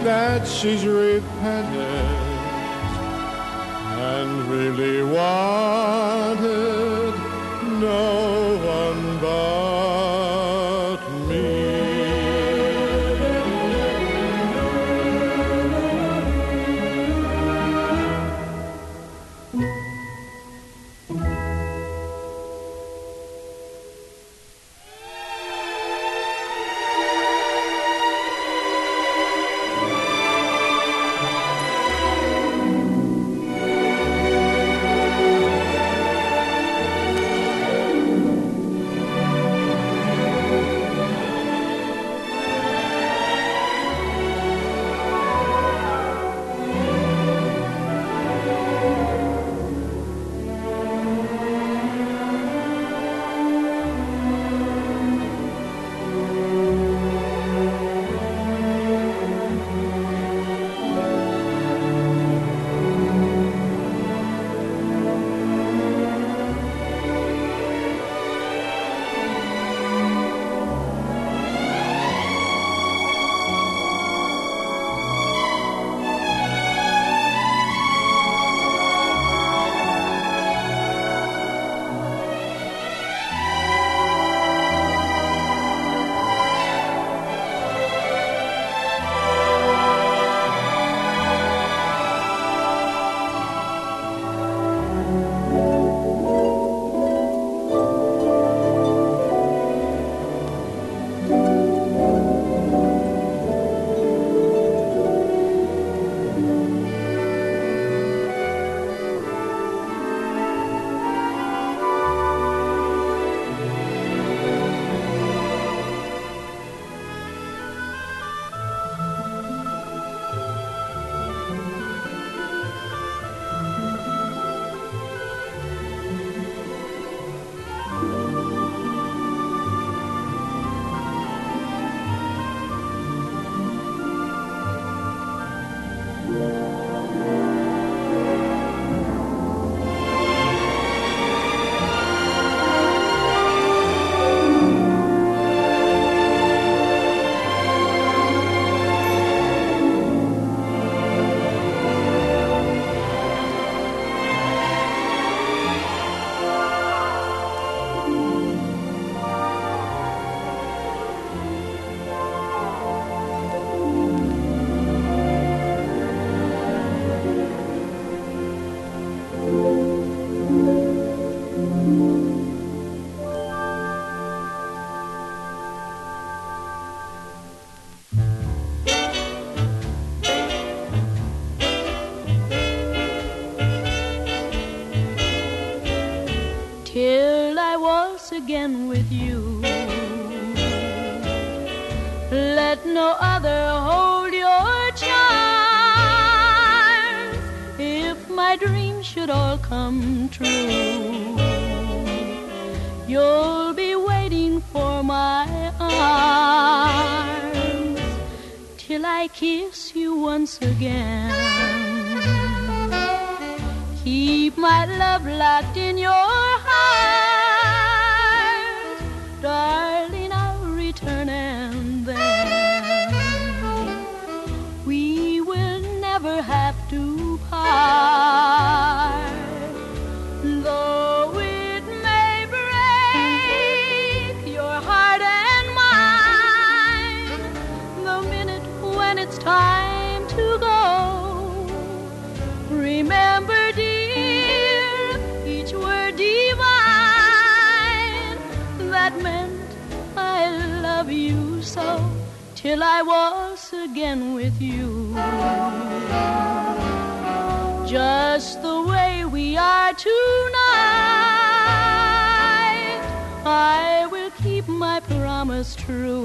that she's repentant. again with you. Let no other hold your charms if my dreams should all come true. You'll be waiting for my arms till I kiss you once again. Keep my love locked in your till I was again with you. Just the way we are tonight, I will keep my promise true.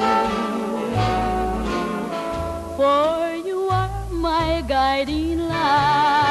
For you are my guiding light.